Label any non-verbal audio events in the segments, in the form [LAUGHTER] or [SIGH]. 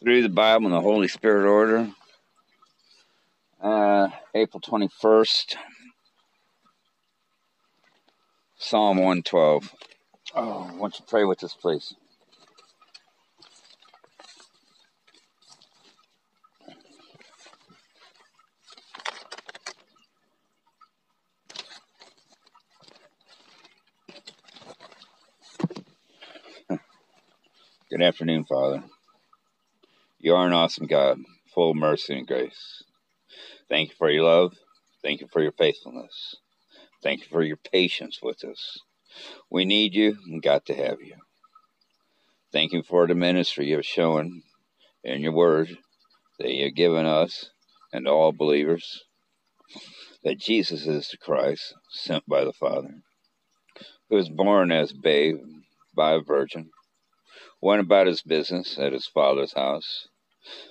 through the Bible and the Holy Spirit order. Uh, April 21st, Psalm 112. Oh, why don't you pray with us, please? Good afternoon, Father. You are an awesome God, full of mercy and grace. Thank you for your love. Thank you for your faithfulness. Thank you for your patience with us. We need you and got to have you. Thank you for the ministry you have shown in your word that you have given us and all believers that Jesus is the Christ sent by the Father, who was born as a babe by a virgin went about his business at his father's house,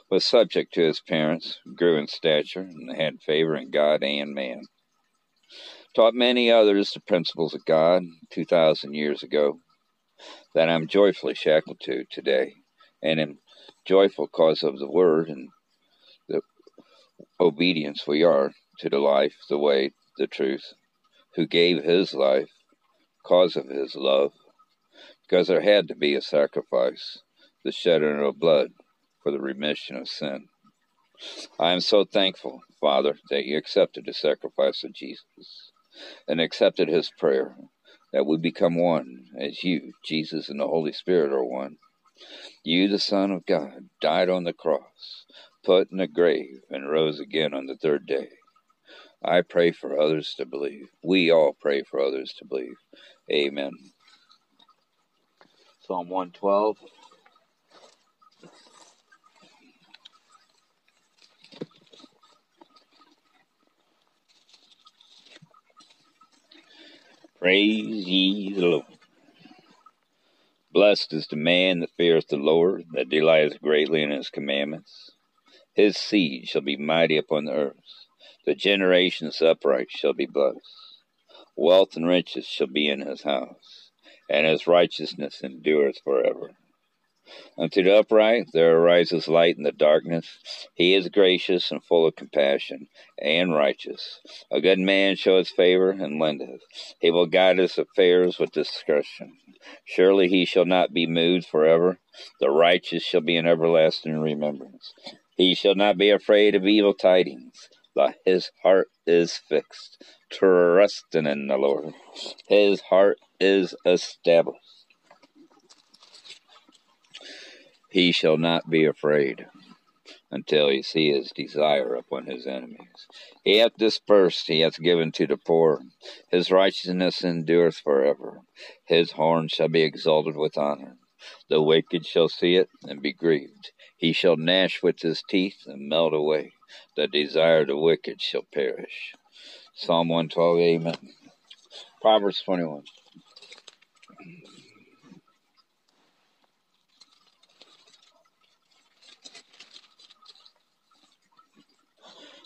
was subject to his parents, grew in stature, and had favor in God and man. Taught many others the principles of God two thousand years ago that I'm joyfully shackled to today, and am joyful cause of the word and the obedience we are to the life, the way, the truth, who gave his life, cause of his love, because there had to be a sacrifice, the shedding of blood for the remission of sin. I am so thankful, Father, that you accepted the sacrifice of Jesus and accepted his prayer that we become one as you, Jesus, and the Holy Spirit are one. You, the Son of God, died on the cross, put in the grave, and rose again on the third day. I pray for others to believe. We all pray for others to believe. Amen. Psalm 112. Praise ye the Lord. Blessed is the man that feareth the Lord, that delighteth greatly in his commandments. His seed shall be mighty upon the earth. The generations upright shall be blessed. Wealth and riches shall be in his house and his righteousness endureth forever. Unto the upright there arises light in the darkness. He is gracious and full of compassion and righteous. A good man showeth favor and lendeth. He will guide his affairs with discretion. Surely he shall not be moved forever. The righteous shall be in everlasting remembrance. He shall not be afraid of evil tidings. His heart is fixed, trusting in the Lord. His heart is established. He shall not be afraid until he see his desire upon his enemies. He hath dispersed, he hath given to the poor. His righteousness endureth forever. His horn shall be exalted with honor. The wicked shall see it and be grieved. He shall gnash with his teeth and melt away. The desire of the wicked shall perish. Psalm 112, Amen. Proverbs 21.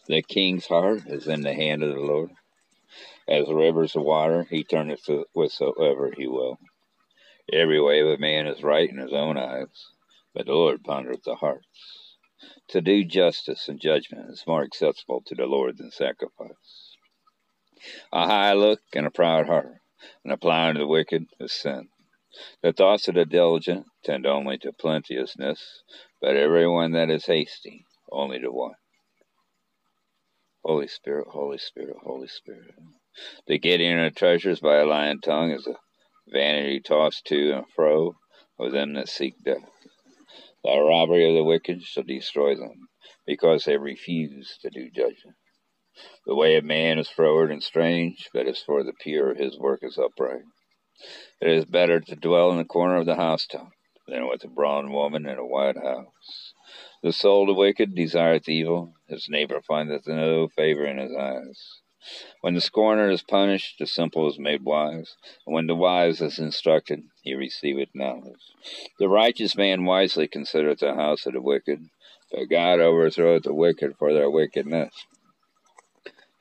The king's heart is in the hand of the Lord. As the rivers of water, he turneth whatsoever he will. Every way of a man is right in his own eyes, but the Lord pondereth the hearts. To do justice and judgment is more acceptable to the Lord than sacrifice. A high look and a proud heart, and applying to the wicked is sin. The thoughts of the diligent tend only to plenteousness, but every one that is hasty only to want. Holy Spirit, Holy Spirit, Holy Spirit. The getting of treasures by a lying tongue is a vanity tossed to and fro of them that seek death. The robbery of the wicked shall destroy them, because they refuse to do judgment. The way of man is froward and strange, but as for the pure, his work is upright. It is better to dwell in the corner of the housetop than with a brown woman in a white house. The soul of the wicked desireth evil, his neighbor findeth no favor in his eyes. When the scorner is punished, the simple is made wise, and when the wise is instructed, he receiveth knowledge. The righteous man wisely considereth the house of the wicked, but God overthroweth the wicked for their wickedness.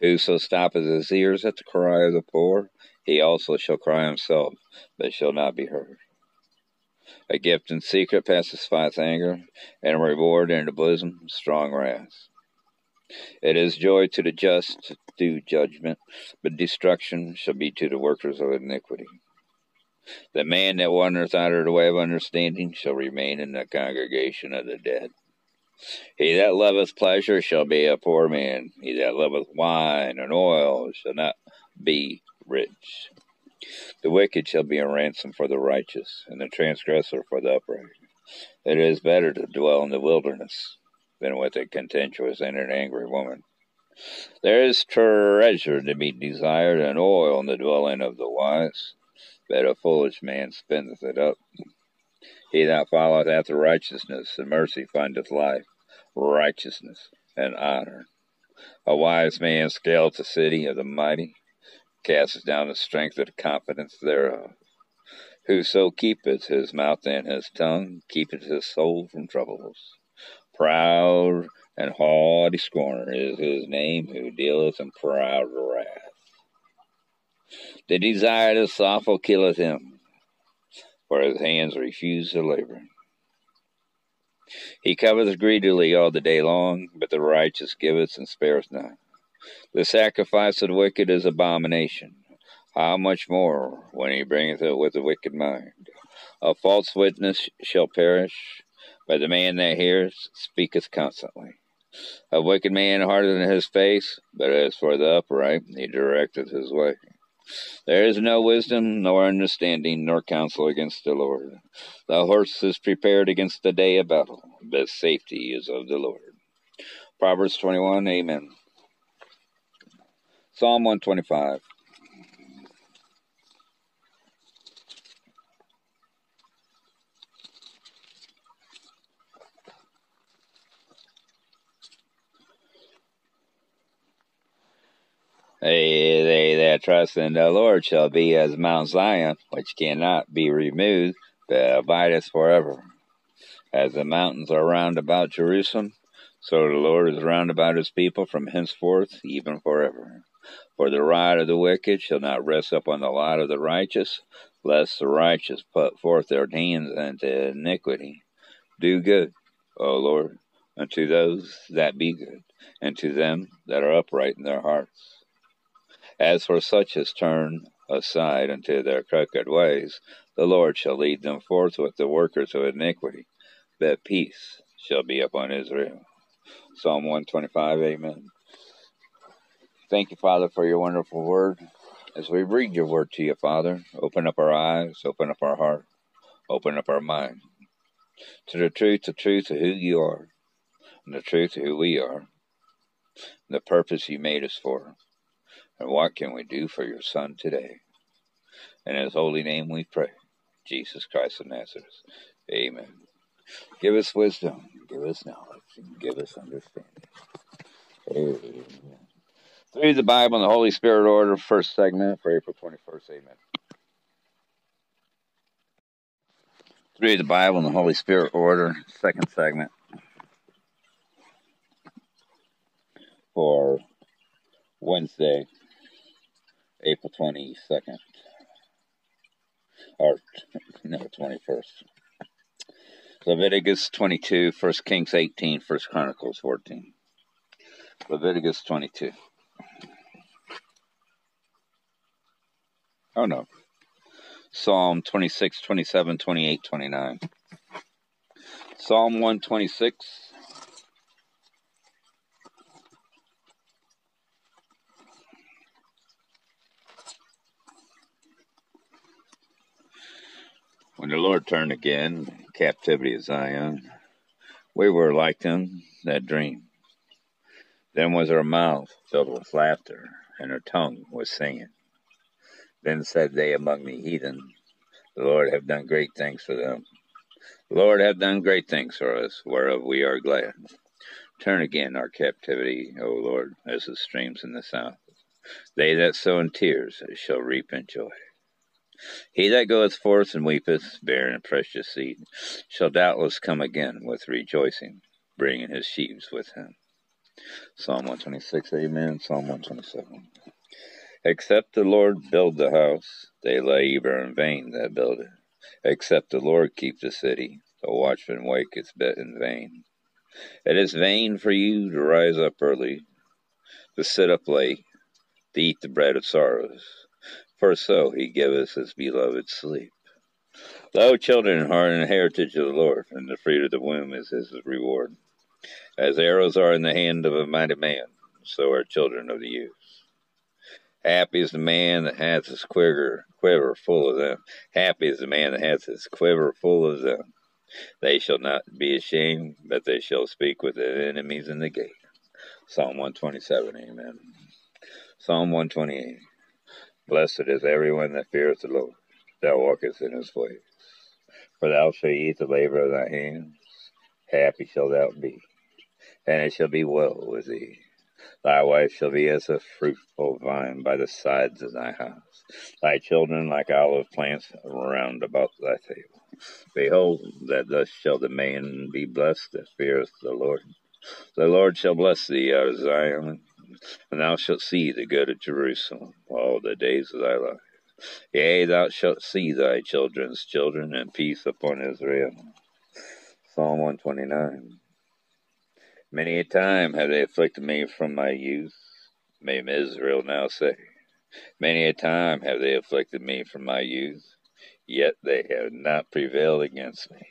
Whoso stoppeth his ears at the cry of the poor, he also shall cry himself, but shall not be heard. A gift in secret pacifies anger, and a reward in the bosom strong wrath. It is joy to the just to do judgment, but destruction shall be to the workers of iniquity. The man that wandereth out of the way of understanding shall remain in the congregation of the dead. He that loveth pleasure shall be a poor man. He that loveth wine and oil shall not be rich. The wicked shall be a ransom for the righteous, and the transgressor for the upright. It is better to dwell in the wilderness than with a contentious and an angry woman. There is treasure to be desired and oil in the dwelling of the wise, but a foolish man spendeth it up. He that followeth after righteousness and mercy findeth life, righteousness, and honor. A wise man scaleth the city of the mighty, casteth down the strength of the confidence thereof. Whoso keepeth his mouth and his tongue keepeth his soul from troubles. Proud and haughty scorner is his name who dealeth in proud wrath. The desire of the slothful killeth him, for his hands refuse to labor. He coveteth greedily all the day long, but the righteous giveth and spareth not. The sacrifice of the wicked is abomination. How much more when he bringeth it with a wicked mind? A false witness shall perish, but the man that hears speaketh constantly. A wicked man hardeneth his face, but as for the upright, he directeth his way. There is no wisdom, nor understanding, nor counsel against the Lord. The horse is prepared against the day of battle, but safety is of the Lord. Proverbs 21, Amen. Psalm 125. They, they that trust in the Lord shall be as Mount Zion, which cannot be removed, but abideth forever. As the mountains are round about Jerusalem, so the Lord is round about his people from henceforth, even forever. For the rod of the wicked shall not rest upon the lot of the righteous, lest the righteous put forth their hands unto iniquity. Do good, O Lord, unto those that be good, and to them that are upright in their hearts. As for such as turn aside unto their crooked ways, the Lord shall lead them forth with the workers of iniquity, but peace shall be upon Israel. Psalm 125, Amen. Thank you, Father, for your wonderful word. As we read your word to you, Father, open up our eyes, open up our heart, open up our mind to the truth, the truth of who you are, and the truth of who we are, and the purpose you made us for. And what can we do for your Son today? In his holy name we pray. Jesus Christ of Nazareth. Amen. Give us wisdom, give us knowledge, give us understanding. Amen. Through the Bible and the Holy Spirit order, first segment for April 21st. Amen. Through the Bible and the Holy Spirit order, second segment for Wednesday, April 22nd. Or, no, 21st. Leviticus 22, 1 Kings 18, 1 Chronicles 14. Leviticus 22. Oh no. Psalm 26, 27, 28, 29. Psalm 126. When the Lord turned again, captivity of Zion, we were like them that dream. Then was her mouth filled with laughter, and her tongue was singing. Then said they among the heathen, The Lord have done great things for them. The Lord have done great things for us, whereof we are glad. Turn again our captivity, O Lord, as the streams in the south. They that sow in tears shall reap in joy. He that goeth forth and weepeth, bearing a precious seed, shall doubtless come again with rejoicing, bringing his sheaves with him. Psalm 126, Amen. Psalm 127. Except the Lord build the house, they labor in vain that build it. Except the Lord keep the city, the watchman wake its bed in vain. It is vain for you to rise up early, to sit up late, to eat the bread of sorrows, for so he giveth his beloved sleep. Lo, children are an heritage of the Lord, and the fruit of the womb is his reward. As arrows are in the hand of a mighty man, so are children of the youth. Happy is the man that hath his quiver, quiver full of them. Happy is the man that hath his quiver full of them. They shall not be ashamed, but they shall speak with their enemies in the gate. Psalm 127, Amen. Psalm 128. Blessed is everyone that feareth the Lord, that walketh in his ways. For thou shalt eat the labor of thy hands, happy shalt thou be, and it shall be well with thee. Thy wife shall be as a fruitful vine by the sides of thy house, thy children like olive plants round about thy table. Behold, that thus shall the man be blessed that feareth the Lord. The Lord shall bless thee out of Zion, and thou shalt see the good of Jerusalem all the days of thy life. Yea, thou shalt see thy children's children, and peace upon Israel. Psalm 129. Many a time have they afflicted me from my youth, may Israel now say. Many a time have they afflicted me from my youth, yet they have not prevailed against me.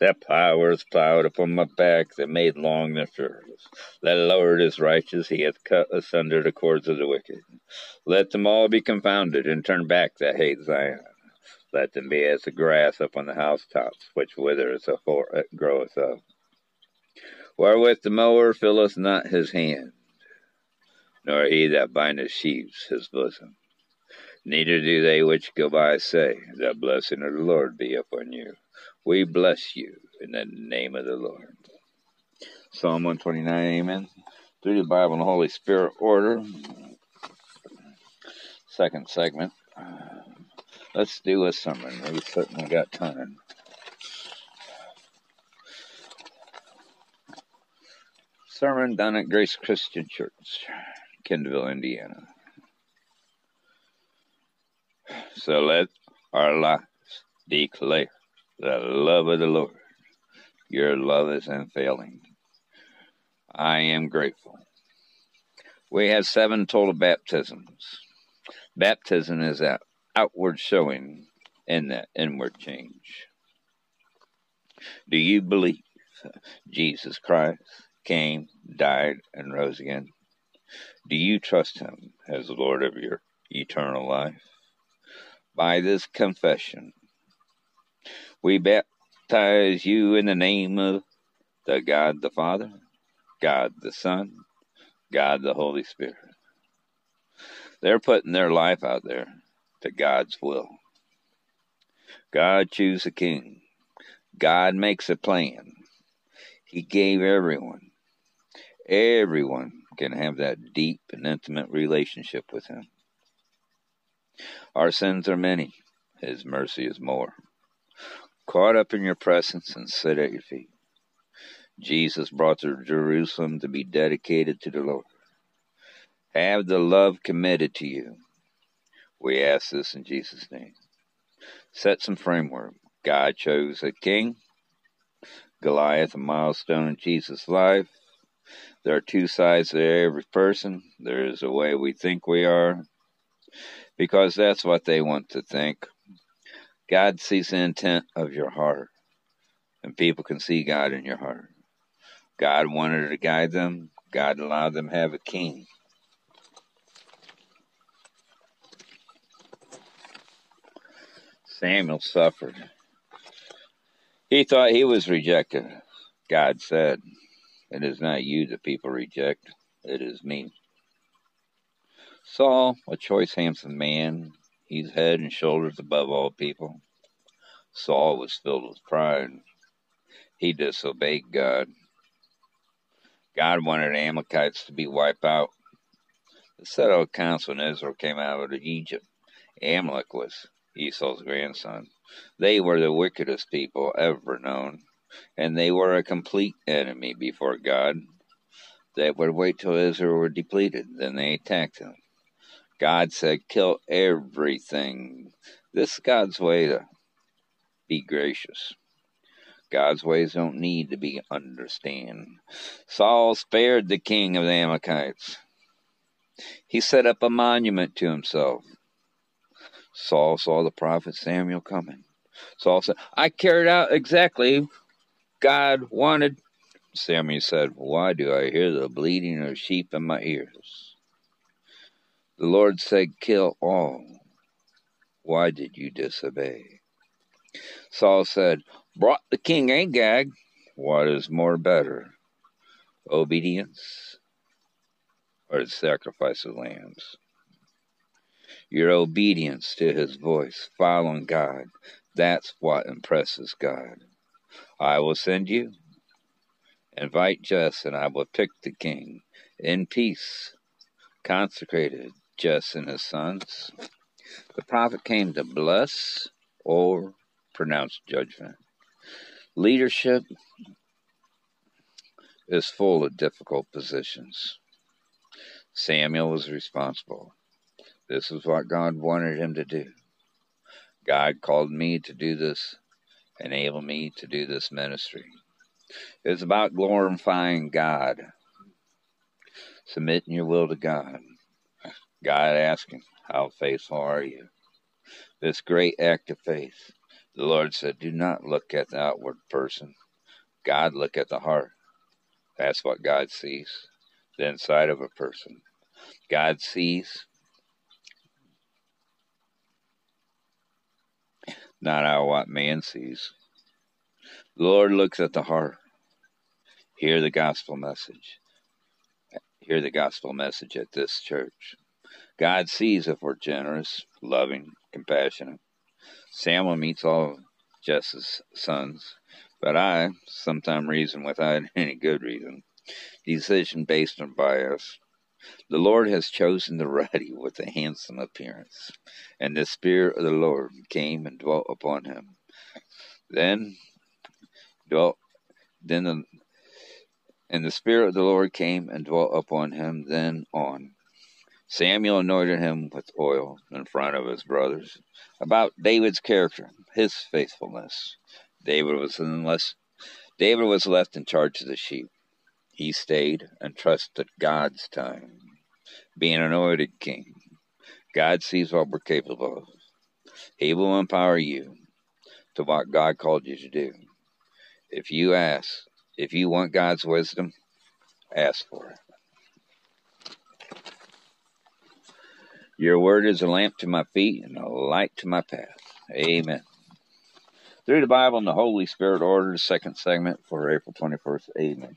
Their powers plowed upon my back, that made long their furrows. The Lord is righteous, he hath cut asunder the cords of the wicked. Let them all be confounded, and turn back that hate Zion. Let them be as the grass upon the housetops, which withereth afore it groweth up wherewith the mower filleth not his hand, nor he that bindeth sheaves his bosom. Neither do they which go by say, The blessing of the Lord be upon you. We bless you in the name of the Lord. Psalm 129, Amen. Through the Bible and the Holy Spirit order. Second segment. Let's do a sermon. We certainly got time. sermon done at Grace Christian Church, Kendallville, Indiana. So let our lives declare the love of the Lord. Your love is unfailing. I am grateful. We have seven total baptisms. Baptism is that outward showing in that inward change. Do you believe Jesus Christ came, died, and rose again? Do you trust him as the Lord of your eternal life? By this confession, we baptize you in the name of the God the Father, God the Son, God the Holy Spirit. They're putting their life out there to God's will. God chooses a king. God makes a plan. He gave everyone Everyone can have that deep and intimate relationship with Him. Our sins are many, His mercy is more. Caught up in your presence and sit at your feet. Jesus brought to Jerusalem to be dedicated to the Lord. Have the love committed to you. We ask this in Jesus' name. Set some framework. God chose a king, Goliath, a milestone in Jesus' life, there are two sides to every person. There is a way we think we are, because that's what they want to think. God sees the intent of your heart, and people can see God in your heart. God wanted to guide them, God allowed them to have a king. Samuel suffered. He thought he was rejected. God said, it is not you that people reject, it is me. Saul, a choice, handsome man, he's head and shoulders above all people. Saul was filled with pride. He disobeyed God. God wanted Amalekites to be wiped out. The settled council when Israel came out of Egypt. Amalek was Esau's grandson. They were the wickedest people ever known and they were a complete enemy before God. They would wait till Israel were depleted, then they attacked them. God said, kill everything. This is God's way to be gracious. God's ways don't need to be understand. Saul spared the king of the Amalekites. He set up a monument to himself. Saul saw the prophet Samuel coming. Saul said, I carried out exactly God wanted. Samuel said, Why do I hear the bleating of sheep in my ears? The Lord said, Kill all. Why did you disobey? Saul said, Brought the king Agag. What is more better, obedience or the sacrifice of lambs? Your obedience to his voice, following God, that's what impresses God. I will send you. Invite Jesse, and I will pick the king in peace, consecrated Jesse and his sons. The prophet came to bless or pronounce judgment. Leadership is full of difficult positions. Samuel was responsible. This is what God wanted him to do. God called me to do this, enable me to do this ministry. It's about glorifying God, submitting your will to God. God asking, How faithful are you? This great act of faith. The Lord said, Do not look at the outward person. God look at the heart. That's what God sees. The inside of a person. God sees not out what man sees. The Lord looks at the heart. Hear the gospel message. Hear the gospel message at this church. God sees if we're generous, loving, compassionate. Samuel meets all Jesse's sons, but I sometime reason without [LAUGHS] any good reason. Decision based on bias. The Lord has chosen the ruddy with a handsome appearance, and the Spirit of the Lord came and dwelt upon him. Then dwelt then the and the Spirit of the Lord came and dwelt upon him then on. Samuel anointed him with oil in front of his brothers. About David's character, his faithfulness. David was unless David was left in charge of the sheep. He stayed and trusted God's time. Being anointed king, God sees what we're capable of. He will empower you to what God called you to do. If you ask, if you want God's wisdom, ask for it. Your word is a lamp to my feet and a light to my path. Amen. Through the Bible and the Holy Spirit order, the second segment for April 21st. Amen.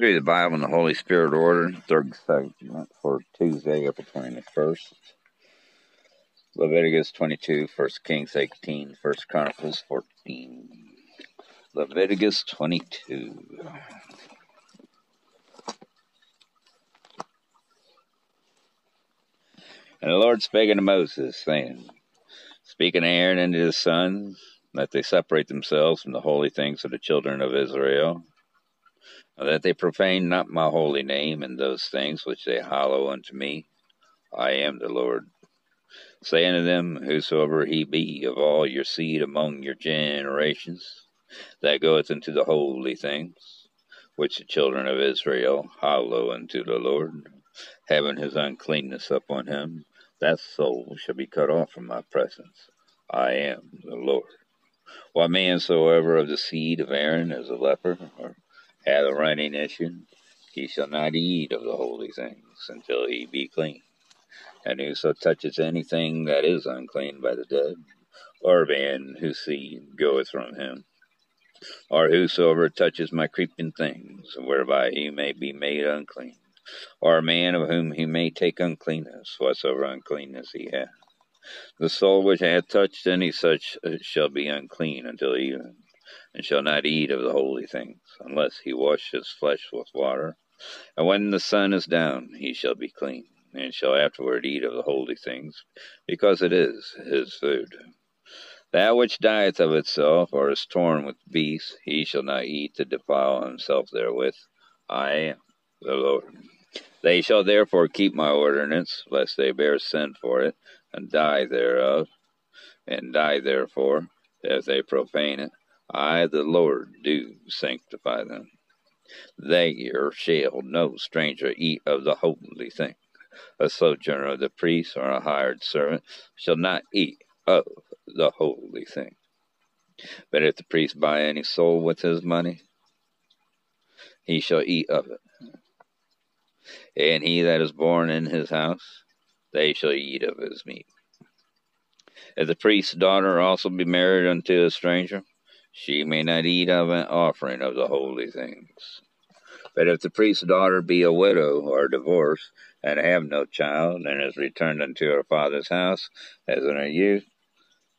Through the Bible and the Holy Spirit order, third segment for Tuesday, April 21st. Leviticus 22, 1 Kings 18, 1 Chronicles 14. Leviticus 22. And the Lord spake unto Moses, saying, Speaking to Aaron and his sons, that they separate themselves from the holy things of the children of Israel, that they profane not my holy name in those things which they hallow unto me. I am the Lord. Say unto them, Whosoever he be of all your seed among your generations, that goeth into the holy things, which the children of Israel hallow unto the Lord, having his uncleanness upon him, that soul shall be cut off from my presence. I am the Lord. What man soever of the seed of Aaron is a leper, or hath a running issue, he shall not eat of the holy things until he be clean. And whoso touches anything that is unclean by the dead, or man whose seed goeth from him, or whosoever touches my creeping things, whereby he may be made unclean, or a man of whom he may take uncleanness, whatsoever uncleanness he hath. The soul which hath touched any such shall be unclean until even, and shall not eat of the holy things, unless he wash his flesh with water. And when the sun is down, he shall be clean, and shall afterward eat of the holy things, because it is his food. That which dieth of itself, or is torn with beasts, he shall not eat to defile himself therewith. I am the Lord. They shall therefore keep my ordinance, lest they bear sin for it, and die thereof, and die therefore, if they profane it. I, the Lord, do sanctify them. They shall no stranger eat of the holy thing. A sojourner of the priest or a hired servant shall not eat of the holy thing. But if the priest buy any soul with his money, he shall eat of it. And he that is born in his house, they shall eat of his meat. If the priest's daughter also be married unto a stranger, she may not eat of an offering of the holy things. But if the priest's daughter be a widow or divorced, and have no child, and is returned unto her father's house as in her youth,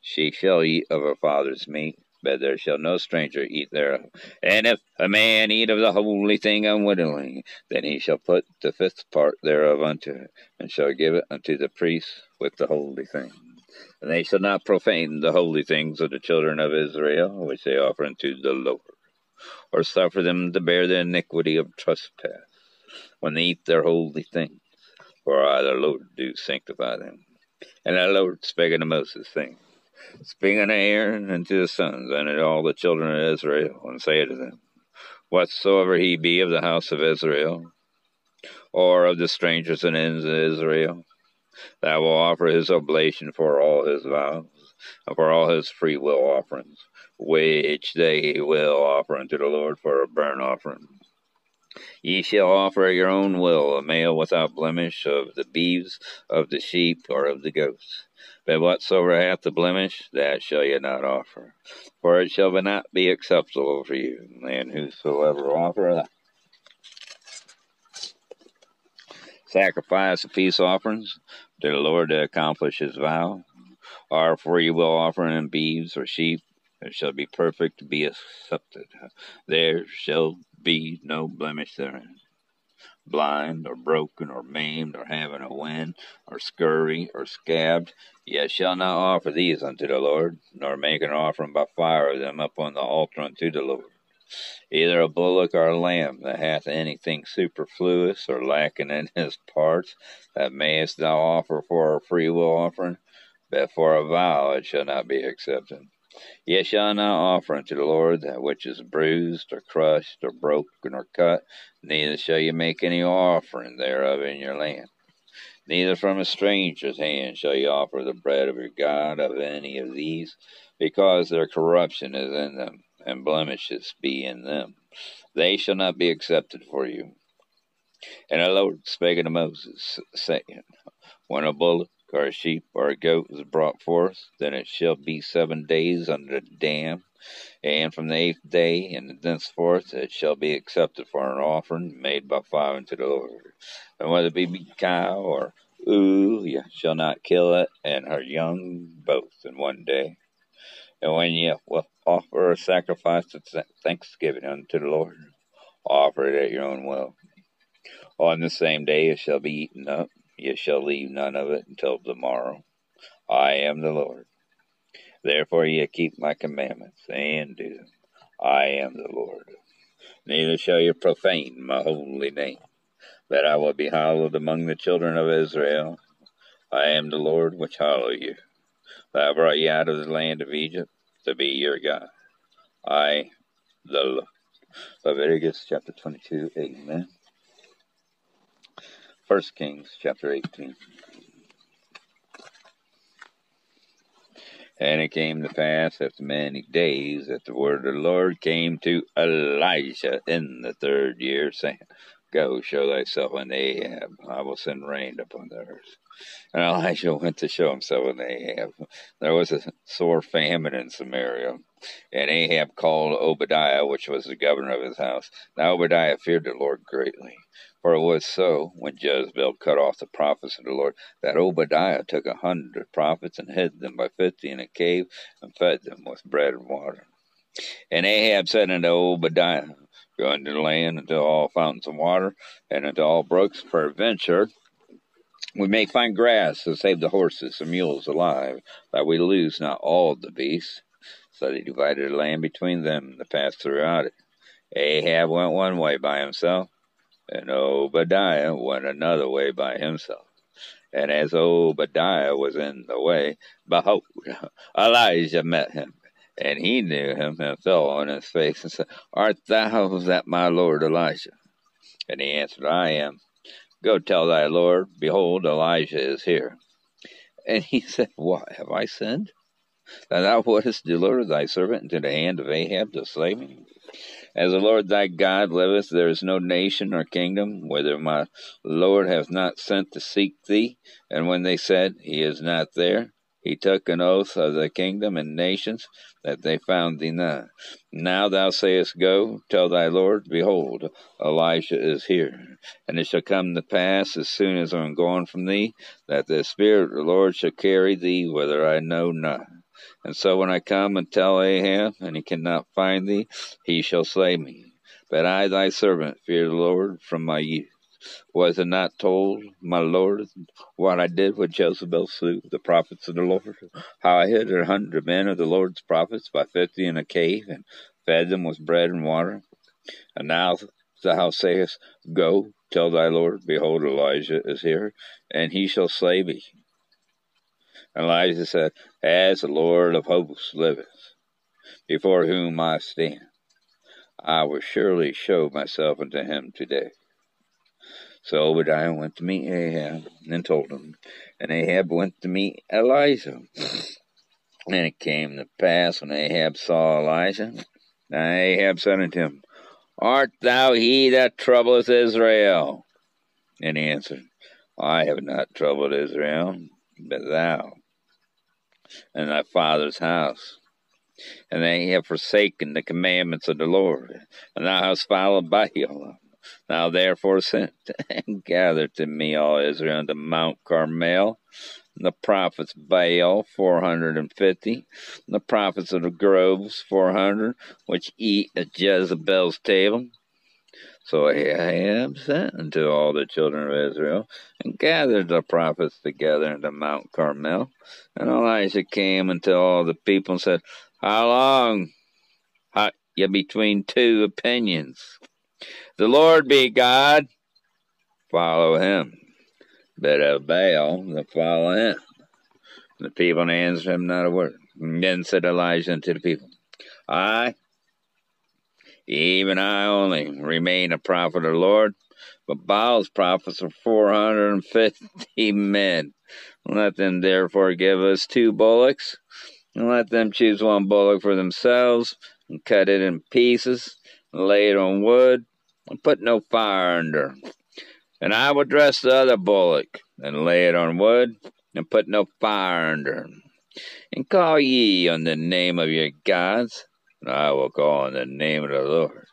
she shall eat of her father's meat, but there shall no stranger eat thereof. And if a man eat of the holy thing unwittingly, then he shall put the fifth part thereof unto her, and shall give it unto the priest with the holy thing. And they shall not profane the holy things of the children of Israel, which they offer unto the Lord, or suffer them to bear the iniquity of trespass, when they eat their holy things. For I, the Lord, do sanctify them. And the Lord spake unto Moses, saying, Speak unto Aaron and to his sons, and to all the children of Israel, and say to them, Whatsoever he be of the house of Israel, or of the strangers and inns of Israel, that will offer his oblation for all his vows, and for all his free will offerings, which they will offer unto the Lord for a burnt offering. Ye shall offer your own will a male without blemish of the beeves, of the sheep, or of the goats. But whatsoever hath the blemish, that shall ye not offer, for it shall not be acceptable for you. And whosoever offereth sacrifice of peace offerings to the Lord to accomplish his vow, or for you will offer in beeves or sheep, it shall be perfect to be accepted. There shall be no blemish therein blind, or broken, or maimed, or having a wind, or scurvy, or scabbed, ye shall not offer these unto the Lord, nor make an offering by fire of them upon the altar unto the Lord. Either a bullock or a lamb that hath anything superfluous or lacking in [LAUGHS] his parts, that mayest thou offer for a freewill offering, but for a vow it shall not be accepted. Ye shall not offer unto the Lord that which is bruised, or crushed, or broken, or cut, neither shall ye make any offering thereof in your land. Neither from a stranger's hand shall ye offer the bread of your God of any of these, because their corruption is in them, and blemishes be in them. They shall not be accepted for you. And the Lord spake unto Moses, saying, When a bullock or a sheep or a goat is brought forth, then it shall be seven days under the dam, and from the eighth day and thenceforth it shall be accepted for an offering made by fire unto the Lord. And whether it be cow or ewe, ye shall not kill it and her young both in one day. And when ye will offer a sacrifice of thanksgiving unto the Lord, offer it at your own will. On the same day it shall be eaten up Ye shall leave none of it until tomorrow. I am the Lord. Therefore ye keep my commandments and do them. I am the Lord. Neither shall ye profane my holy name, that I will be hallowed among the children of Israel. I am the Lord which hallow you. I brought you out of the land of Egypt to be your God. I, the Lord. Leviticus chapter 22, Amen. First Kings chapter 18. And it came to pass after many days that the word of the Lord came to Elijah in the third year, saying, Go, show thyself unto Ahab. I will send rain upon the earth. And Elijah [LAUGHS] went to show himself unto Ahab. There was a sore famine in Samaria. And Ahab called Obadiah, which was the governor of his house. Now Obadiah feared the Lord greatly. For it was so, when Jezebel cut off the prophets of the Lord, that Obadiah took a hundred prophets and hid them by fifty in a cave and fed them with bread and water. And Ahab said unto Obadiah, Into the land unto all fountains of water and unto all brooks, peradventure we may find grass to save the horses and mules alive, that we lose not all the beasts. So they divided the land between them to pass throughout it. Ahab went one way by himself, and Obadiah went another way by himself. And as Obadiah was in the way, behold, [LAUGHS] Elijah met him. And he knew him and fell on his face and said, Art thou that my lord Elijah? And he answered, I am. Go tell thy Lord, behold, Elijah is here. And he [LAUGHS] said, What have I sinned? That thou wouldest deliver thy servant into the hand of Ahab to slay me? As the Lord thy God liveth, there is no nation or kingdom whither my Lord hath not sent to seek thee. And when they said, He is not there, he took an oath of the kingdom and nations that they found thee not. Now thou sayest, Go, tell thy Lord, behold, Elijah is here. And it shall come to pass, as soon as I am gone from thee, that the Spirit of the Lord shall carry thee whither I know not. And so when I come and tell Ahab, and he cannot find thee, he shall slay me. But I, thy servant, fear the Lord from my youth. Was it not told, my Lord, what I did when Jezebel slew the prophets of the Lord? How I hid a hundred men of the Lord's prophets by fifty in a cave, and fed them with bread and water? And now thou sayest, Go, tell thy Lord, behold, Elijah is here, and he shall slay me. Elijah said, As the Lord of hosts liveth, before whom I stand, I will surely show myself unto him today. So Obadiah went to meet Ahab and told him. And Ahab went to meet Elijah. And it came to pass when Ahab saw Elijah, Ahab said unto him, Art thou he that troubleth Israel? And he answered, I have not troubled Israel, but thou and thy father's house. And they have forsaken the commandments of the Lord, and thou hast followed Baal now therefore send [LAUGHS] and gather to me all Israel unto Mount Carmel, and the prophets Baal four hundred and fifty, the prophets of the groves four hundred, which eat at Jezebel's table. So Ahab sent unto all the children of Israel, and gathered the prophets together unto Mount Carmel. And Elijah came unto all the people and said, How long? Hot ye between two opinions? The Lord be God, follow him. But of Baal, the follow him. The people answered him not a word. And then said Elijah unto the people, I, even I only, remain a prophet of the Lord, but Baal's prophets are four hundred and fifty men. Let them therefore give us two bullocks, and let them choose one bullock for themselves, and cut it in pieces, and lay it on wood, and put no fire under. And I will dress the other bullock, and lay it on wood, and put no fire under. And call ye on the name of your gods, and I will call on the name of the Lord.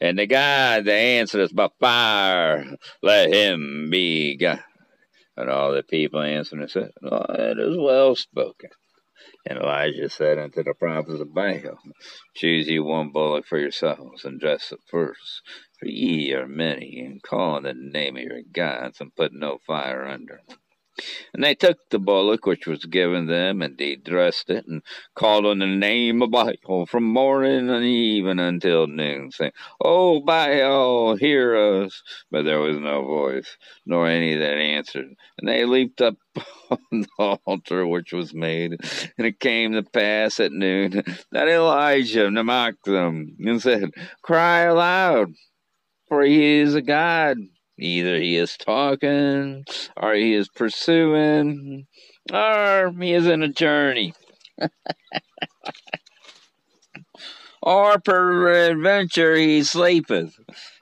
And the God that answers by fire, let him be God. And all the people answered and said, oh, It is well spoken. And Elijah said unto the prophets of Baal, Choose ye one bullock for yourselves, and dress it first, for ye are many, and call on the name of your gods, and put no fire under. And they took the bullock which was given them, and they dressed it, and called on the name of Baal from morning and even until noon, saying, O Baal, hear us. But there was no voice, nor any that answered. And they leaped up [LAUGHS] on the altar which was made. And it came to pass at noon that Elijah mocked them, and said, Cry aloud, for he is a God Either he is talking, or he is pursuing, or he is in a journey. [LAUGHS] or peradventure he sleepeth.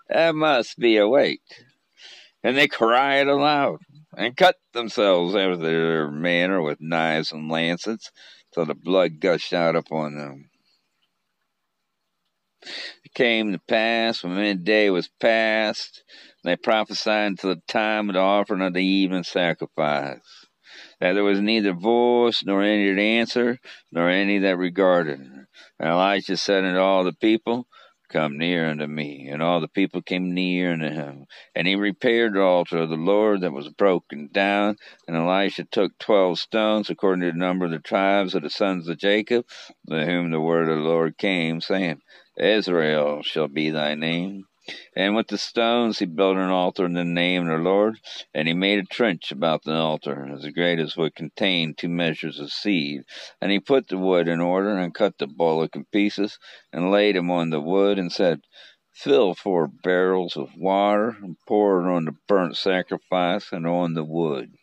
That must be awake. And they cried aloud, and cut themselves after their manner with knives and lancets, till the blood gushed out upon them. It came to pass when midday was past they prophesied until the time of the offering of the evening sacrifice, that there was neither voice, nor any that answered, nor any that regarded. And Elijah said unto all the people, come near unto me. And all the people came near unto him. And he repaired the altar of the Lord that was broken down. And Elisha took twelve stones, according to the number of the tribes of the sons of Jacob, to whom the word of the Lord came, saying, Israel shall be thy name. And with the stones he built an altar in the name of the Lord, and he made a trench about the altar, as great as would contain two measures of seed. And he put the wood in order, and cut the bullock in pieces, and laid him on the wood, and said, Fill four barrels with water, and pour it on the burnt sacrifice and on the wood.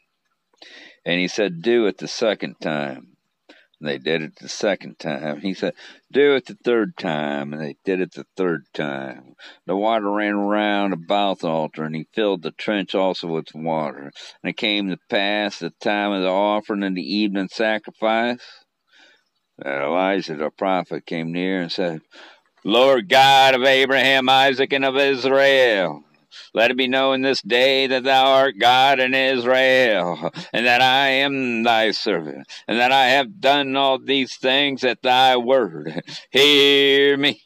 And he said, Do it the second time. And they did it the second time. He said, Do it the third time. And they did it the third time. The water ran round about the altar, and he filled the trench also with water. And it came to pass the time of the offering and the evening sacrifice that Elijah the prophet came near and said, Lord God of Abraham, Isaac, and of Israel, let it be known in this day that thou art God in Israel, and that I am thy servant, and that I have done all these things at thy word. Hear me.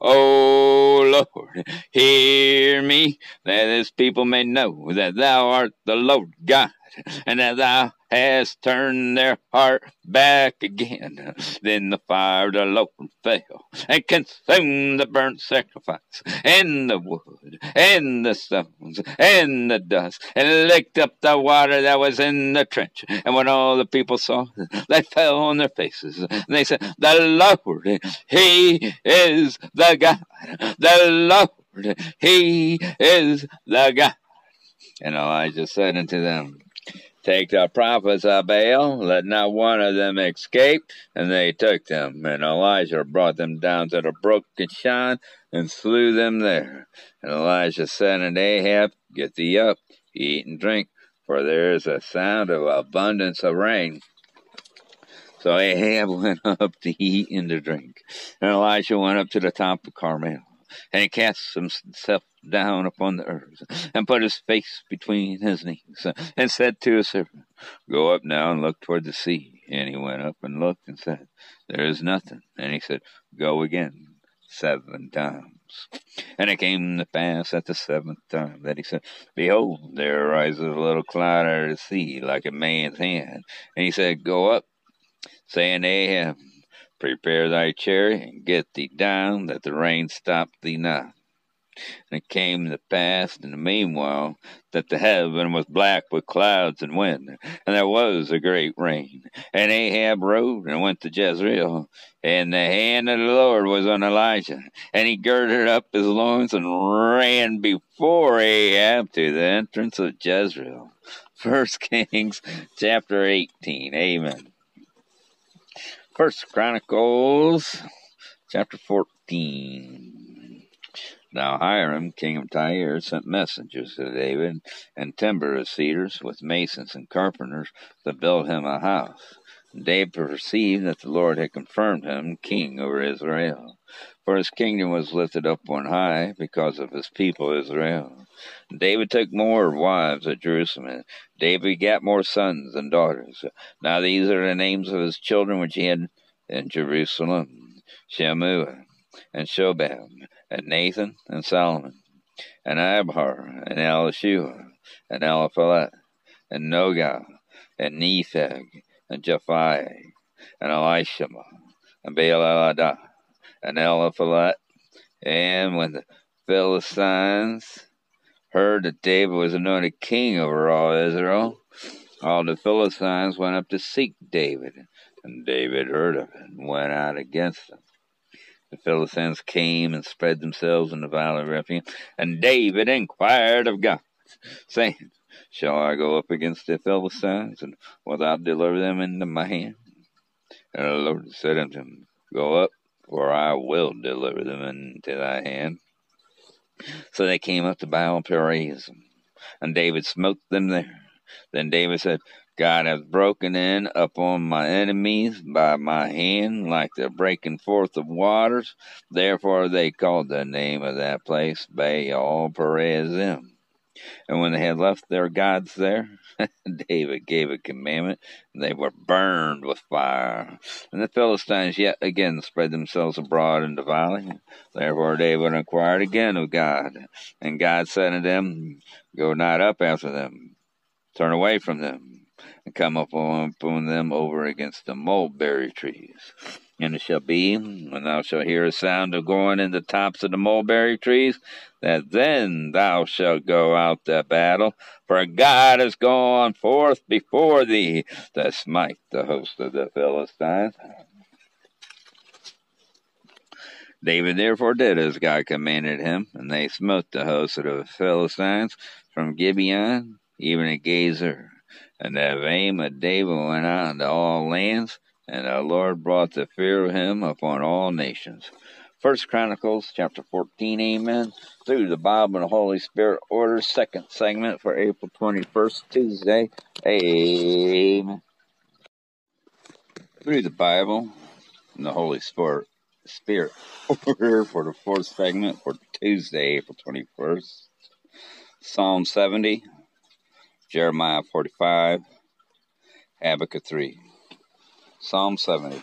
O Lord, hear me, that this people may know that thou art the Lord God, and that thou hast turned their heart back again. Then the fire of the Lord fell and consumed the burnt sacrifice, and the wood, and the stones, and the dust, and licked up the water that was in the trench. And when all the people saw it, they fell on their faces, and they said, The Lord, He is the God. The Lord, He is the God. And Elijah said unto them, Take the prophets of Baal, let not one of them escape. And they took them, and Elijah brought them down to the brook Kishon, and slew them there. And Elijah said unto Ahab, Get thee up, eat and drink, for there is a sound of abundance of rain. So Ahab [LAUGHS] went up to eat and to drink. And Elijah went up to the top of Carmel, and he cast himself down upon the earth, and put his face between his knees, and said to his servant, Go up now and look toward the sea. And he went up and looked and said, There is nothing. And he said, Go again seven times. And it came to pass at the seventh time that he said, Behold, there arises a little cloud out of the sea, like a man's hand. And he said, Go up, saying Ahab, Prepare thy chariot, and get thee down, that the rain stop thee not. And it came to pass in the meanwhile that the heaven was black with clouds and wind, and there was a great rain. And Ahab rode and went to Jezreel, and the hand of the Lord was on Elijah. And he girded up his loins and ran before Ahab to the entrance of Jezreel. [LAUGHS] First Kings chapter 18. Amen. First Chronicles chapter 14. Now Hiram, king of Tyre, sent messengers to David and timber of cedars with masons and carpenters to build him a house. And David perceived that the Lord had confirmed him king over Israel. For his kingdom was lifted up on high because of his people Israel. David took more wives at Jerusalem. David begat more sons and daughters. Now these are the names of his children which he had in Jerusalem. Shemuah and Shobab and Nathan and Solomon, and Abhar and Elishua and Eliphalet and Nogah and Nepheg and Japhia and Elishama and Baal and Eliphalet. And when the Philistines heard that David was anointed king over all Israel, all the Philistines went up to seek David. And David heard of it and went out against them. The Philistines came and spread themselves in the valley of Rephaim, and David inquired of God, saying, Shall I go up against the Philistines, and wilt thou deliver them into my hand? And the Lord said unto him, Go up, for I will deliver them into thy hand. So they came up to Baal Perazim, and David smote them there. Then David said, God hath broken in upon my enemies by my hand, like the breaking forth of waters. Therefore they called the name of that place Baal Perazim. And when they had left their gods there, [LAUGHS] David gave a commandment, and they were burned with fire. And the Philistines yet again spread themselves abroad in the valley. Therefore David inquired again of God. And God said unto them, Go not up after them, turn away from them, come up upon them over against the mulberry trees. And it shall be, when thou shalt hear a sound of going in the tops of the mulberry trees, that then thou shalt go out to battle, for God has gone forth before thee to smite the host of the Philistines. David therefore did as God commanded him, and they smote the host of the Philistines from Gibeon even to Gezer. And the fame of David went out into all lands, and the Lord brought the fear of him upon all nations. First Chronicles chapter 14, amen. Through the Bible and the Holy Spirit order, second segment for April 21st, Tuesday, amen. Through the Bible and the Holy Spirit, Spirit order for the fourth segment for Tuesday, April 21st. Psalm 70, Jeremiah 45, Habakkuk 3. Psalm 70.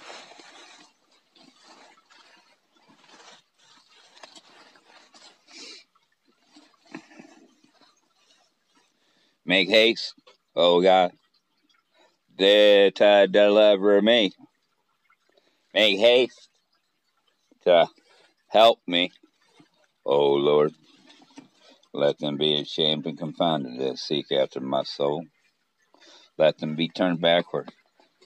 Make haste, O God, to deliver me. Make haste to help me, O Lord. Let them be ashamed and confounded that seek after my soul. Let them be turned backward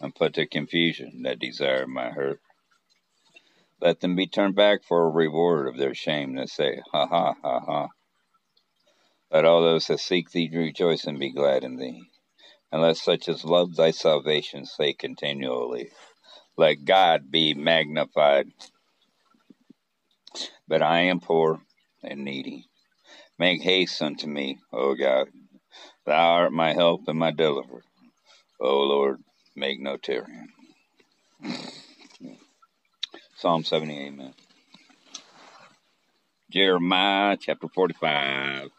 and put to confusion that desire my hurt. Let them be turned back for a reward of their shame that say, Ha ha ha ha. Let all those that seek thee rejoice and be glad in thee. And let such as love thy salvation say continually, Let God be magnified. But I am poor and needy. Make haste unto me, O God. Thou art my help and my deliverer. O Lord, make no tarrying. Psalm 70, amen. Jeremiah chapter 45.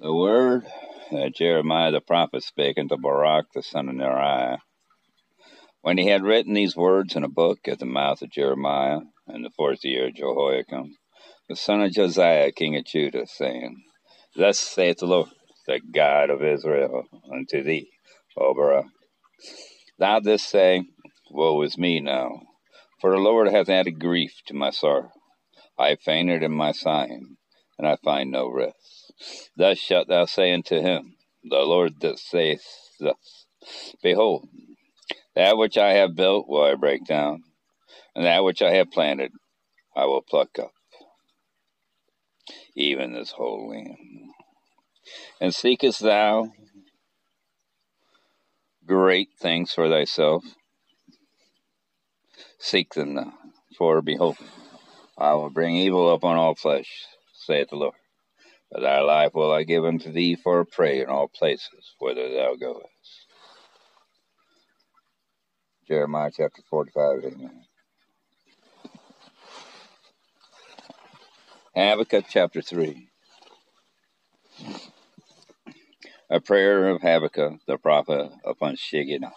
The word that Jeremiah the prophet spake unto Baruch the son of Neriah. When he had written these words in a book at the mouth of Jeremiah in the fourth year of Jehoiakim, the son of Josiah, king of Judah, saying, Thus saith the Lord, the God of Israel, unto thee, O Baruch. Thou didst say, Woe is me now, for the Lord hath added grief to my sorrow. I fainted in my sighing, and I find no rest. Thus shalt thou say unto him, The Lord that saith thus, Behold, that which I have built will I break down, and that which I have planted I will pluck up, even this whole land. And seekest thou great things for thyself? Seek them now, for behold, I will bring evil upon all flesh, saith the Lord. But thy life will I give unto thee for a prey in all places whither thou goest. Jeremiah chapter 45, amen. Habakkuk chapter 3. A prayer of Habakkuk the prophet upon Shigionoth.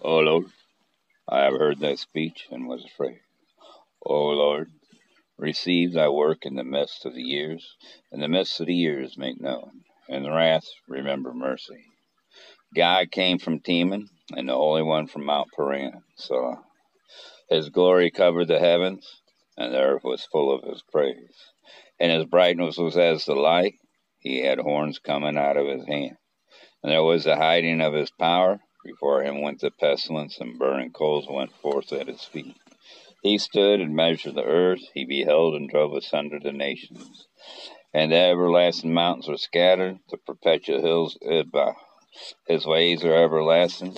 O Lord, I have heard thy speech and was afraid. O Lord, receive thy work in the midst of the years. In the midst of the years make known. In the wrath remember mercy. God came from Teman, and the Holy One from Mount Paran. So his glory covered the heavens, and the earth was full of his praise. And his brightness was as the light. He had horns coming out of his hand. And there was the hiding of his power. Before him went the pestilence, and burning coals went forth at his feet. He stood and measured the earth. He beheld and drove asunder the nations. And the everlasting mountains were scattered. The perpetual hills uh, by. His ways are everlasting.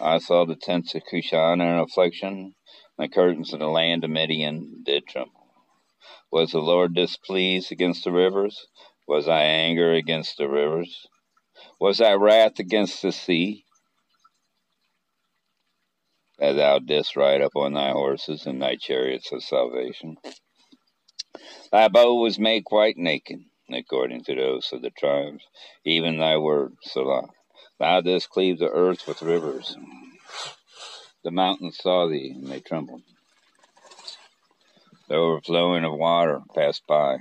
I saw the tents of Cushan in affliction. The curtains of the land of Midian did tremble. Was the Lord displeased against the rivers? Was I anger against the rivers? Was I wrath against the sea? that thou didst ride up on thy horses and thy chariots of salvation. Thy bow was made quite naked, according to those of the tribes, even thy word, Selah. Thou didst cleave the earth with rivers. The mountains saw thee, and they trembled. The overflowing of water passed by.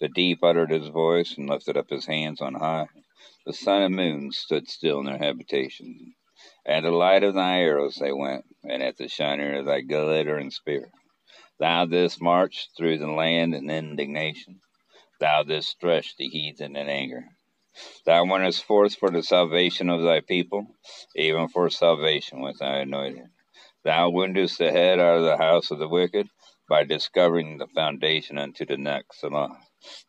The deep uttered his voice and lifted up his hands on high. The sun and moon stood still in their habitation. At the light of thy arrows they went, and at the shining of thy glittering spear. Thou didst march through the land in indignation. Thou didst stretch the heathen in anger. Thou wentest forth for the salvation of thy people, even for salvation with thy anointed. Thou woundest the head out of the house of the wicked by discovering the foundation unto the neck. Selah.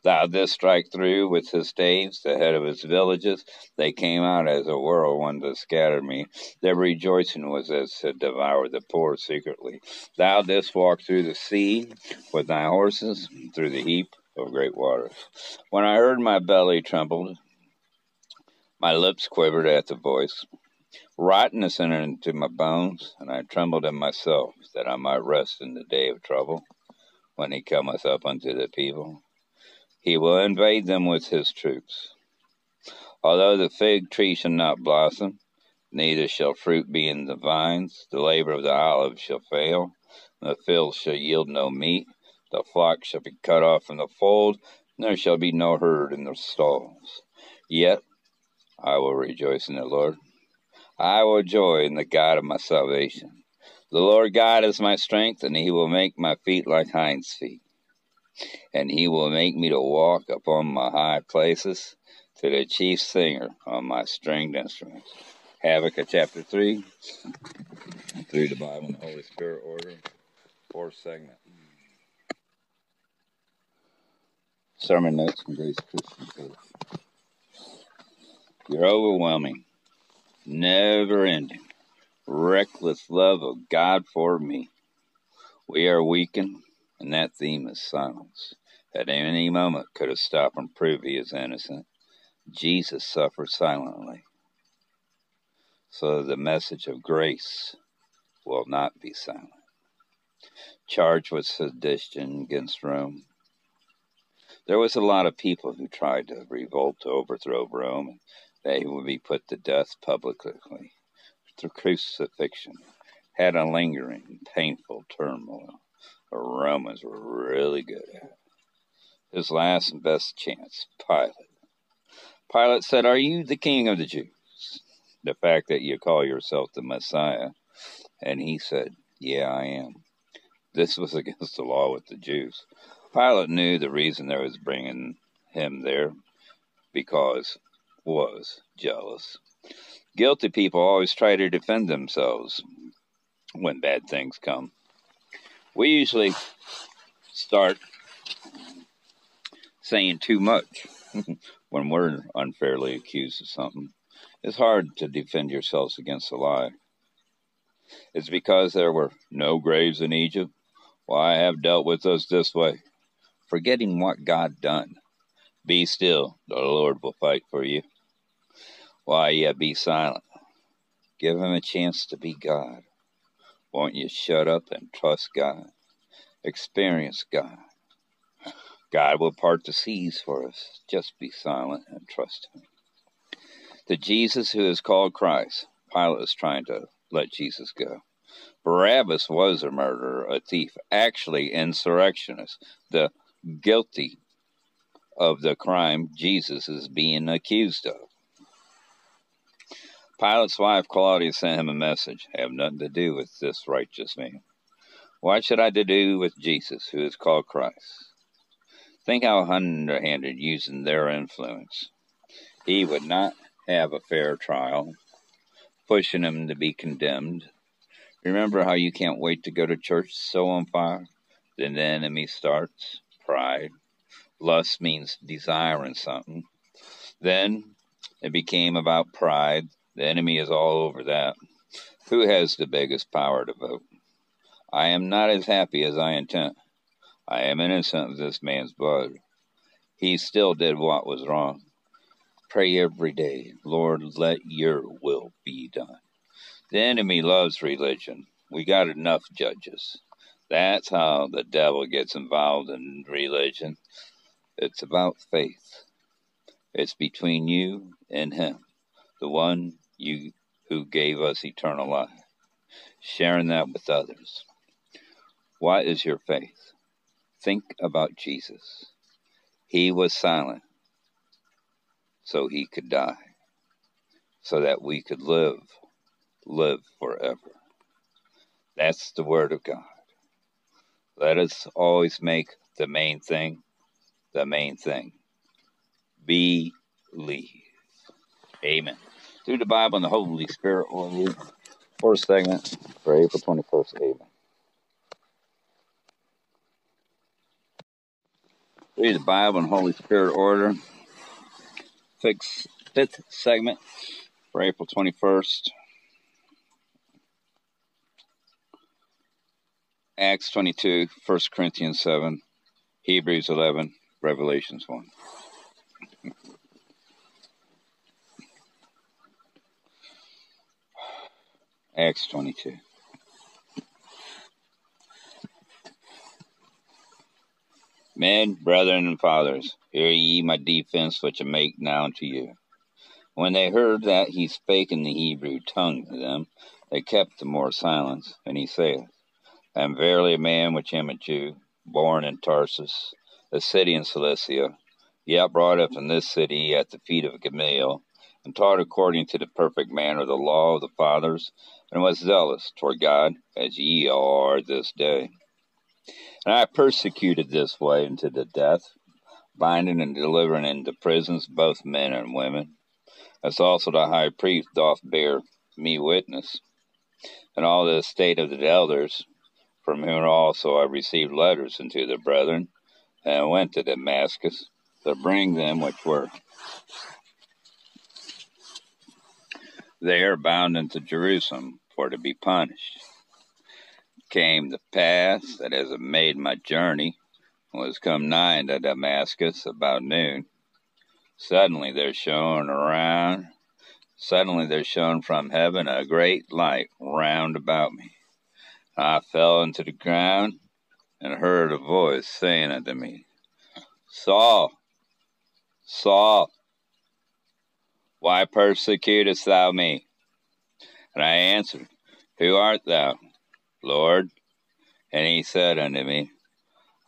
Thou didst strike through with his staves the head of his villages. They came out as a whirlwind to scatter me. Their rejoicing was as to devour the poor secretly. Thou didst walk through the sea with thy horses, through the heap of great waters. When I heard my belly trembled, my lips quivered at the voice. Rottenness entered into my bones, and I trembled in myself, that I might rest in the day of trouble, when he cometh up unto the people. He will invade them with his troops. Although the fig tree shall not blossom, neither shall fruit be in the vines, the labor of the olive shall fail, the field shall yield no meat, the flock shall be cut off from the fold, and there shall be no herd in the stalls. Yet I will rejoice in the Lord. I will joy in the God of my salvation. The Lord God is my strength, and he will make my feet like hinds' feet and he will make me to walk upon my high places to the chief singer on my stringed instruments. Habakkuk chapter 3, through the Bible and the Holy Spirit order, fourth segment. Sermon notes from Grace Christian Faith. Your overwhelming, never ending, reckless love of God for me. We are weakened and that theme is silence. At any moment could have stopped and proved he is innocent. Jesus suffered silently. So the message of grace will not be silent. Charged with sedition against Rome. There was a lot of people who tried to revolt to overthrow Rome, they would be put to death publicly through crucifixion, had a lingering, painful turmoil the Romans were really good at. It. His last and best chance, Pilate. Pilate said, Are you the king of the Jews? The fact that you call yourself the Messiah. And he said, Yeah, I am. This was [LAUGHS] against the law with the Jews. Pilate knew the reason they was bringing him there because was jealous. Guilty people always try to defend themselves when bad things come we usually start saying too much [LAUGHS] when we're unfairly accused of something. It's hard to defend yourselves against a lie. It's because there were no graves in Egypt. Why well, have dealt with us this way, forgetting what God done. Be still, the Lord will fight for you. Why yet be silent? Give him a chance to be God. Won't you shut up and trust God? Experience God. God will part the seas for us. Just be silent and trust Him. The Jesus who is called Christ, Pilate is trying to let Jesus go. Barabbas was a murderer, a thief, actually insurrectionist, the guilty of the crime Jesus is being accused of. Pilate's wife Claudia sent him a message. Have nothing to do with this righteous man. What should I do with Jesus, who is called Christ? Think how underhanded using their influence. He would not have a fair trial, pushing him to be condemned. Remember how you can't wait to go to church so on fire? Then the enemy starts. Pride. Lust means desiring something. Then it became about pride the enemy is all over that. Who has the biggest power to vote? I am not as happy as I intend. I am innocent of this man's blood. He still did what was wrong. Pray every day, Lord, let your will be done. The enemy loves religion. We got enough judges. That's how the devil gets involved in religion. It's about faith. It's between you and him, the one you who gave us eternal life. Sharing that with others. What is your faith? Think about Jesus. He was silent so he could die, so that we could live, live forever. That's the Word of God. Let us always make the main thing the main thing. Believe. Amen. Through the Bible and the Holy Spirit will you. First segment for April 21st. Amen. Read the Bible and Holy Spirit order. Fix fifth segment for April 21st. Acts 22, 1 Corinthians 7, Hebrews 11, Revelations 1. Acts 22. Men, brethren, and fathers, hear ye my defense which I make now unto you. When they heard that he spake in the Hebrew tongue to them, they kept the more silence. And he saith, I am verily a man which am a Jew, born in Tarsus, a city in Cilicia, yet brought up in this city at the feet of Gamaliel, and taught according to the perfect manner of the law of the fathers, and was zealous toward God, as ye all are this day. And I persecuted this way unto the death, binding and delivering into prisons both men and women, as also the high priest doth bear me witness, and all the estate of the elders, from whom also I received letters unto the brethren, and went to Damascus to bring them which were there bound into Jerusalem for to be punished. Came the pass that as I made my journey was come nigh to Damascus about noon. Suddenly there shone around, suddenly there shone from heaven a great light round about me I fell into the ground and heard a voice saying unto me, Saul, Saul, why persecutest thou me? And I answered, Who art thou, Lord? And he said unto me,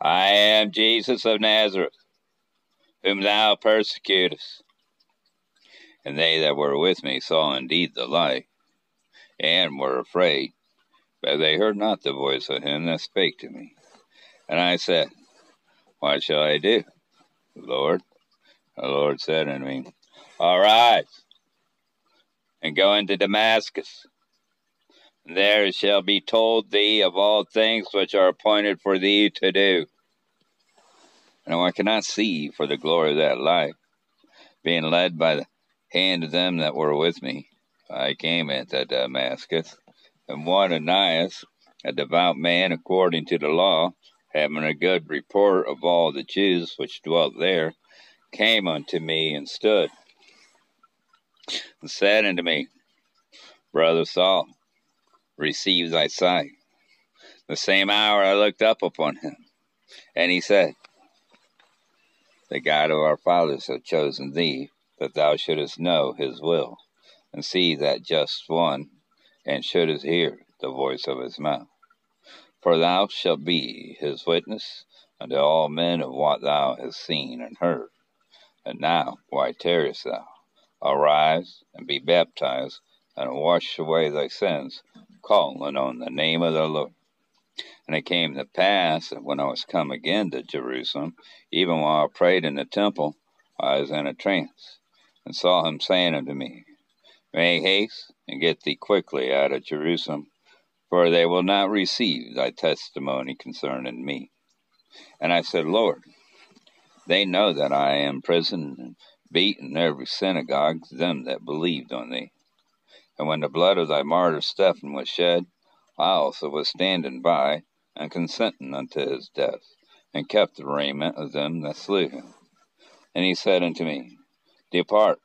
I am Jesus of Nazareth, whom thou persecutest. And they that were with me saw indeed the light, and were afraid. But they heard not the voice of him that spake to me. And I said, What shall I do, Lord? The Lord said unto me, Arise, and go into Damascus. There shall be told thee of all things which are appointed for thee to do. And I cannot see for the glory of that light, being led by the hand of them that were with me, I came into Damascus and one Ananias, a devout man according to the law, having a good report of all the Jews which dwelt there, came unto me and stood, and said unto me, Brother Saul, receive thy sight. The same hour I looked up upon him, and he said, The God of our fathers hath chosen thee, that thou shouldest know his will, and see that just one and shouldest hear the voice of his mouth. For thou shalt be his witness unto all men of what thou hast seen and heard. And now, why tarriest thou? Arise and be baptized, and wash away thy sins, calling on the name of the Lord. And it came to pass that when I was come again to Jerusalem, even while I prayed in the temple, I was in a trance, and saw him saying unto me, Make haste and get thee quickly out of Jerusalem, for they will not receive thy testimony concerning me. And I said, Lord, they know that I am imprisoned and beaten every synagogue them that believed on thee. And when the blood of thy martyr Stephen was shed, I also was standing by and consenting unto his death, and kept the raiment of them that slew him. And he said unto me, Depart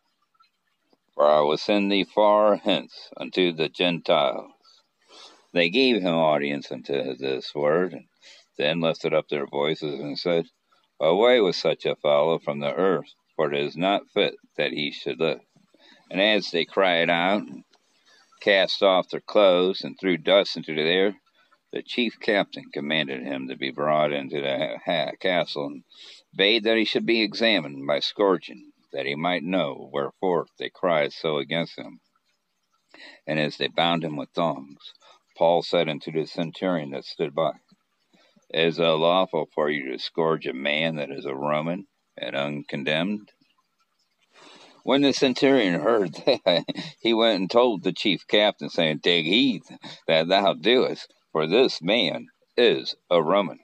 for I will send thee far hence unto the Gentiles. They gave him audience unto this word, and then lifted up their voices and said, Away with such a fellow from the earth, for it is not fit that he should live. And as they cried out, cast off their clothes, and threw dust into the air, the chief captain commanded him to be brought into the castle, and bade that he should be examined by scourging that he might know wherefore they cried so against him. And as they bound him with thongs, Paul said unto the centurion that stood by, Is it lawful for you to scourge a man that is a Roman and uncondemned? When the centurion heard that, [LAUGHS] he went and told the chief captain, saying, Take heed that thou doest, for this man is a Roman.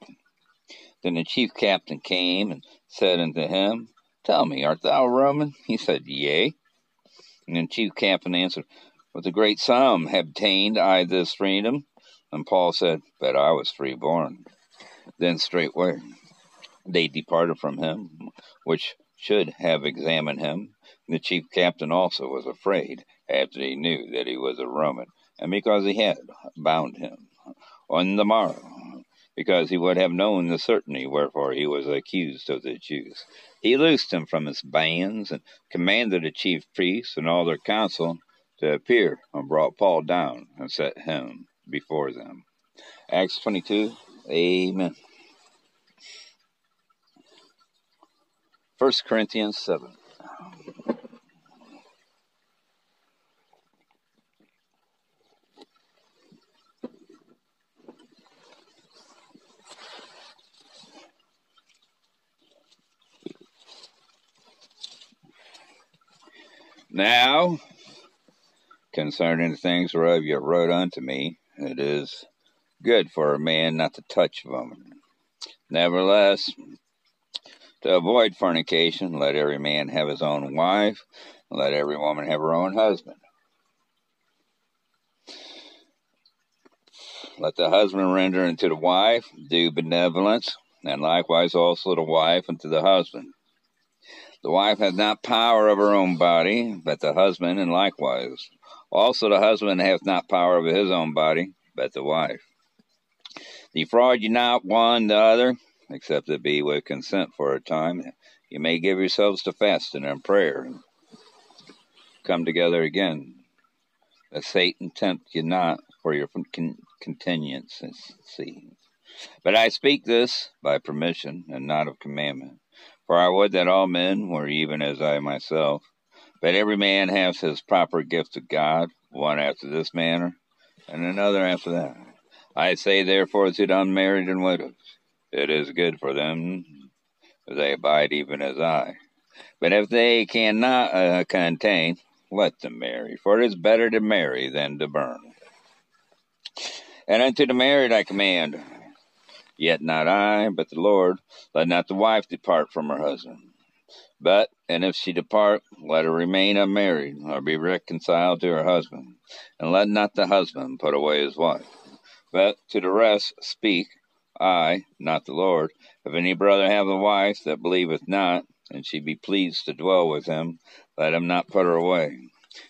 Then the chief captain came and said unto him, Tell me, art thou a Roman? He said, Yea. And the chief captain answered, With a great sum obtained I this freedom. And Paul said, But I was freeborn. Then straightway they departed from him, which should have examined him. The chief captain also was afraid, after he knew that he was a Roman, and because he had bound him. On the morrow, because he would have known the certainty wherefore he was accused of the Jews. He loosed him from his bands and commanded the chief priests and all their council to appear and brought Paul down and set him before them. Acts 22, Amen. 1 Corinthians 7. Now, concerning the things whereof you wrote unto me, it is good for a man not to touch woman. Nevertheless, to avoid fornication, let every man have his own wife, and let every woman have her own husband. Let the husband render unto the wife due benevolence, and likewise also the wife unto the husband. The wife hath not power of her own body, but the husband, and likewise. Also the husband hath not power over his own body, but the wife. Defraud ye not one the other, except it be with consent for a time. You may give yourselves to fasting and prayer, and come together again. That Satan tempt you not for your con- contingency. But I speak this by permission, and not of commandment for I would that all men were even as I myself. But every man has his proper gift of God, one after this manner, and another after that. I say therefore to the unmarried and widows, it is good for them that they abide even as I. But if they cannot uh, contain, let them marry, for it is better to marry than to burn. And unto the married I command, Yet not I, but the Lord. Let not the wife depart from her husband. But, and if she depart, let her remain unmarried, or be reconciled to her husband. And let not the husband put away his wife. But to the rest speak, I, not the Lord. If any brother have a wife that believeth not, and she be pleased to dwell with him, let him not put her away.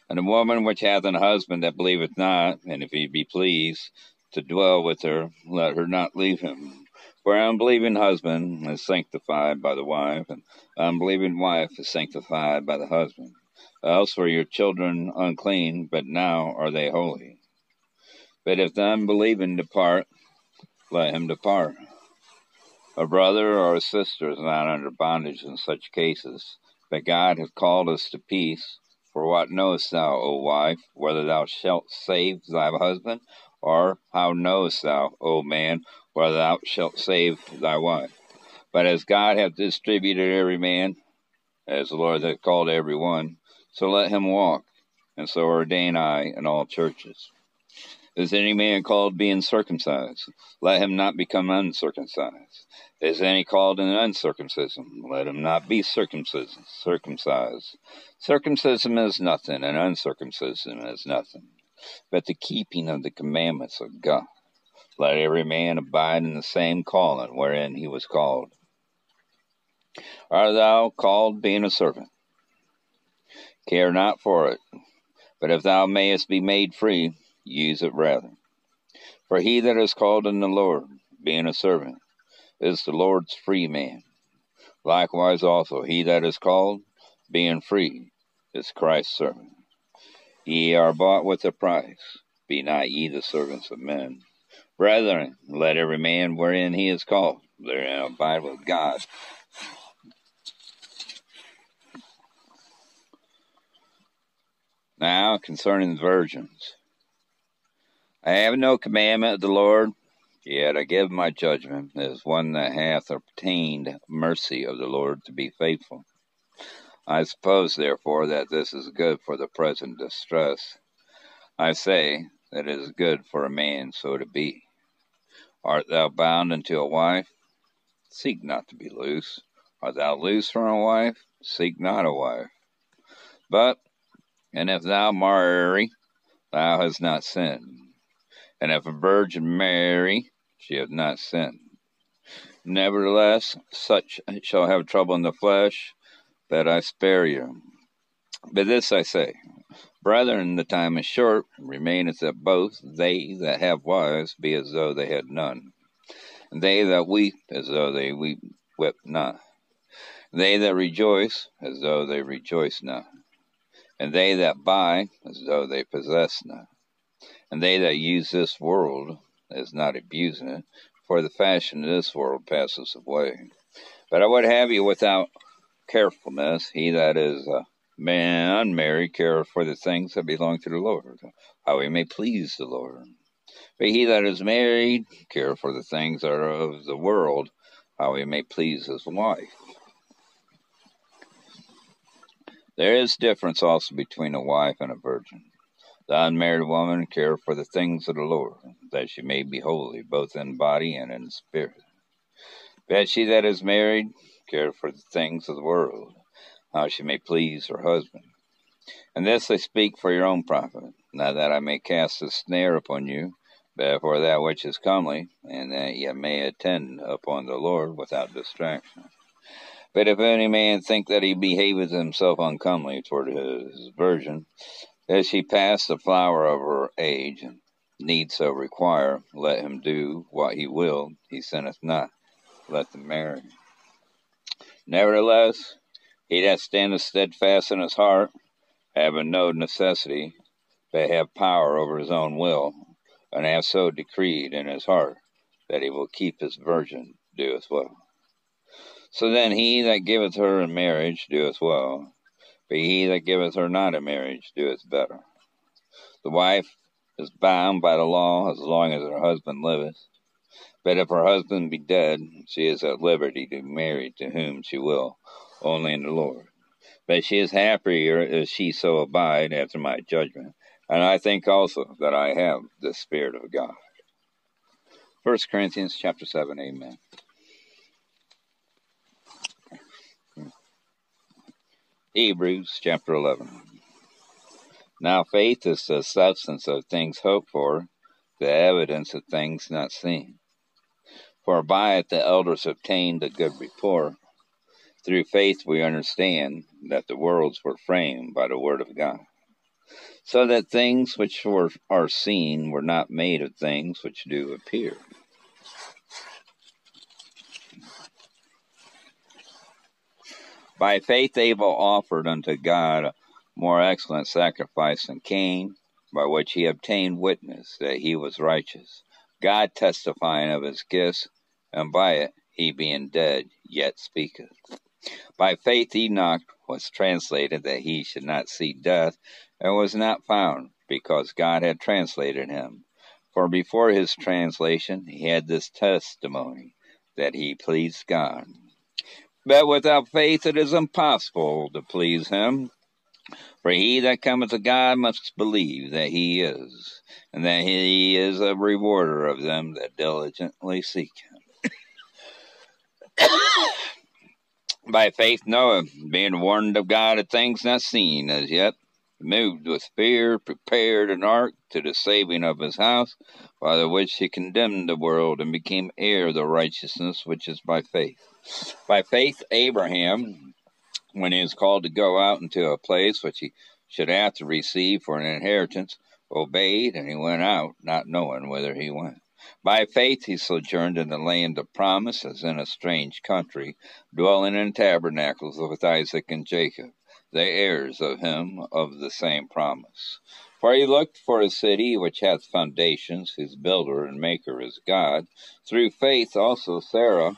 And a woman which hath an husband that believeth not, and if he be pleased, to dwell with her, let her not leave him. For an unbelieving husband is sanctified by the wife, and an unbelieving wife is sanctified by the husband. Else were your children unclean, but now are they holy. But if the unbelieving depart, let him depart. A brother or a sister is not under bondage in such cases, but God hath called us to peace. For what knowest thou, O wife, whether thou shalt save thy husband, or how knowest thou, O man, whether thou shalt save thy wife? But as God hath distributed every man, as the Lord hath called every one, so let him walk, and so ordain I in all churches. Is any man called being circumcised? Let him not become uncircumcised. Is any called in uncircumcision? Let him not be circumcised. Circumcised. Circumcision is nothing, and uncircumcision is nothing but the keeping of the commandments of God. Let every man abide in the same calling wherein he was called. Art thou called being a servant? Care not for it, but if thou mayest be made free, use it rather. For he that is called in the Lord, being a servant, is the Lord's free man. Likewise also he that is called, being free, is Christ's servant. Ye are bought with a price. Be not ye the servants of men. Brethren, let every man wherein he is called, therein abide with God. Now concerning virgins. I have no commandment of the Lord, yet I give my judgment as one that hath obtained mercy of the Lord to be faithful. I suppose, therefore, that this is good for the present distress. I say that it is good for a man so to be. Art thou bound unto a wife? Seek not to be loose. Art thou loose from a wife? Seek not a wife. But, and if thou marry, thou hast not sinned. And if a virgin marry, she hath not sinned. Nevertheless, such shall have trouble in the flesh, that I spare you. But this I say, brethren, the time is short, remaineth that both they that have wives be as though they had none, and they that weep as though they weep wept not, they that rejoice as though they rejoice not, and they that buy as though they possess not. And they that use this world as not abusing it, for the fashion of this world passes away. But I would have you without carefulness, he that is a man unmarried care for the things that belong to the Lord, how he may please the Lord. But he that is married care for the things that are of the world, how he may please his wife. There is difference also between a wife and a virgin. The unmarried woman care for the things of the Lord, that she may be holy, both in body and in spirit. But she that is married care for the things of the world, how she may please her husband. And this I speak for your own profit, not that I may cast a snare upon you, but for that which is comely, and that ye may attend upon the Lord without distraction. But if any man think that he behaveth himself uncomely toward his virgin, as she passed the flower of her age, and need so require, let him do what he will, he sinneth not, let them marry. Nevertheless, he that standeth steadfast in his heart, having no necessity, but have power over his own will, and hath so decreed in his heart that he will keep his virgin, doeth well. So then he that giveth her in marriage doeth well, but he that giveth her not in marriage doeth better. The wife is bound by the law as long as her husband liveth. But if her husband be dead, she is at liberty to marry to whom she will, only in the Lord. But she is happier if she so abide after my judgment. And I think also that I have the Spirit of God. 1 Corinthians chapter 7, Amen. Hebrews chapter 11. Now faith is the substance of things hoped for, the evidence of things not seen. For by it the elders obtained a good report. Through faith we understand that the worlds were framed by the word of God, so that things which were, are seen were not made of things which do appear. By faith Abel offered unto God a more excellent sacrifice than Cain, by which he obtained witness that he was righteous, God testifying of his gifts, and by it he being dead yet speaketh. By faith Enoch was translated that he should not see death, and was not found, because God had translated him. For before his translation he had this testimony, that he pleased God. But without faith it is impossible to please him. For he that cometh to God must believe that he is, and that he is a rewarder of them that diligently seek him. By faith Noah, being warned of God of things not seen as yet, moved with fear, prepared an ark to the saving of his house, by the which he condemned the world and became heir of the righteousness which is by faith. By faith, Abraham, when he was called to go out into a place which he should to receive for an inheritance, obeyed, and he went out, not knowing whither he went. By faith he sojourned in the land of promise, as in a strange country, dwelling in tabernacles with Isaac and Jacob, the heirs of him of the same promise. For he looked for a city which hath foundations, whose builder and maker is God. Through faith also Sarah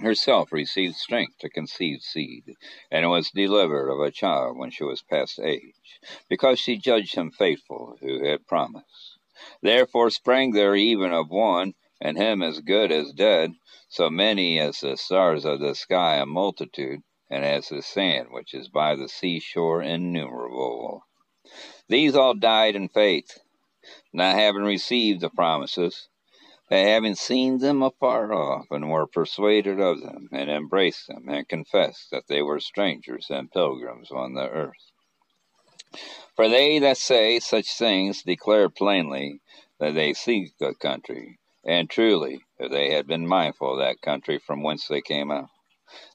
herself received strength to conceive seed, and was delivered of a child when she was past age, because she judged him faithful who had promised. Therefore sprang there even of one, and him as good as dead, so many as the stars of the sky a multitude, and as the sand which is by the seashore innumerable. These all died in faith, not having received the promises but having seen them afar off, and were persuaded of them, and embraced them, and confessed that they were strangers and pilgrims on the earth. For they that say such things declare plainly that they seek a country, and truly, if they had been mindful of that country from whence they came out,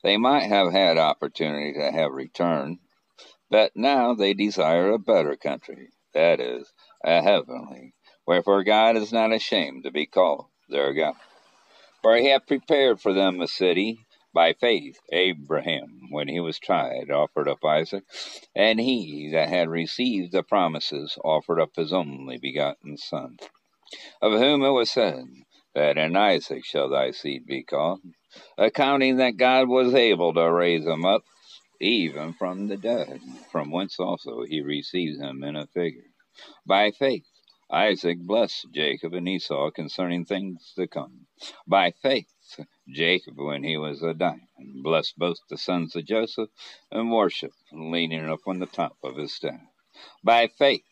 they might have had opportunity to have returned, but now they desire a better country, that is, a heavenly Wherefore God is not ashamed to be called their God. For he hath prepared for them a city. By faith, Abraham, when he was tried, offered up Isaac, and he that had received the promises offered up his only begotten Son, of whom it was said, That in Isaac shall thy seed be called, accounting that God was able to raise him up even from the dead, from whence also he received him in a figure. By faith, Isaac blessed Jacob and Esau concerning things to come. By faith, Jacob, when he was a dying, blessed both the sons of Joseph and worshipped, leaning upon the top of his staff. By faith,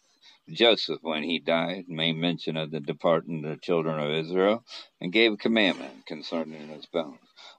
Joseph, when he died, made mention of the departing of the children of Israel, and gave commandment concerning his bones.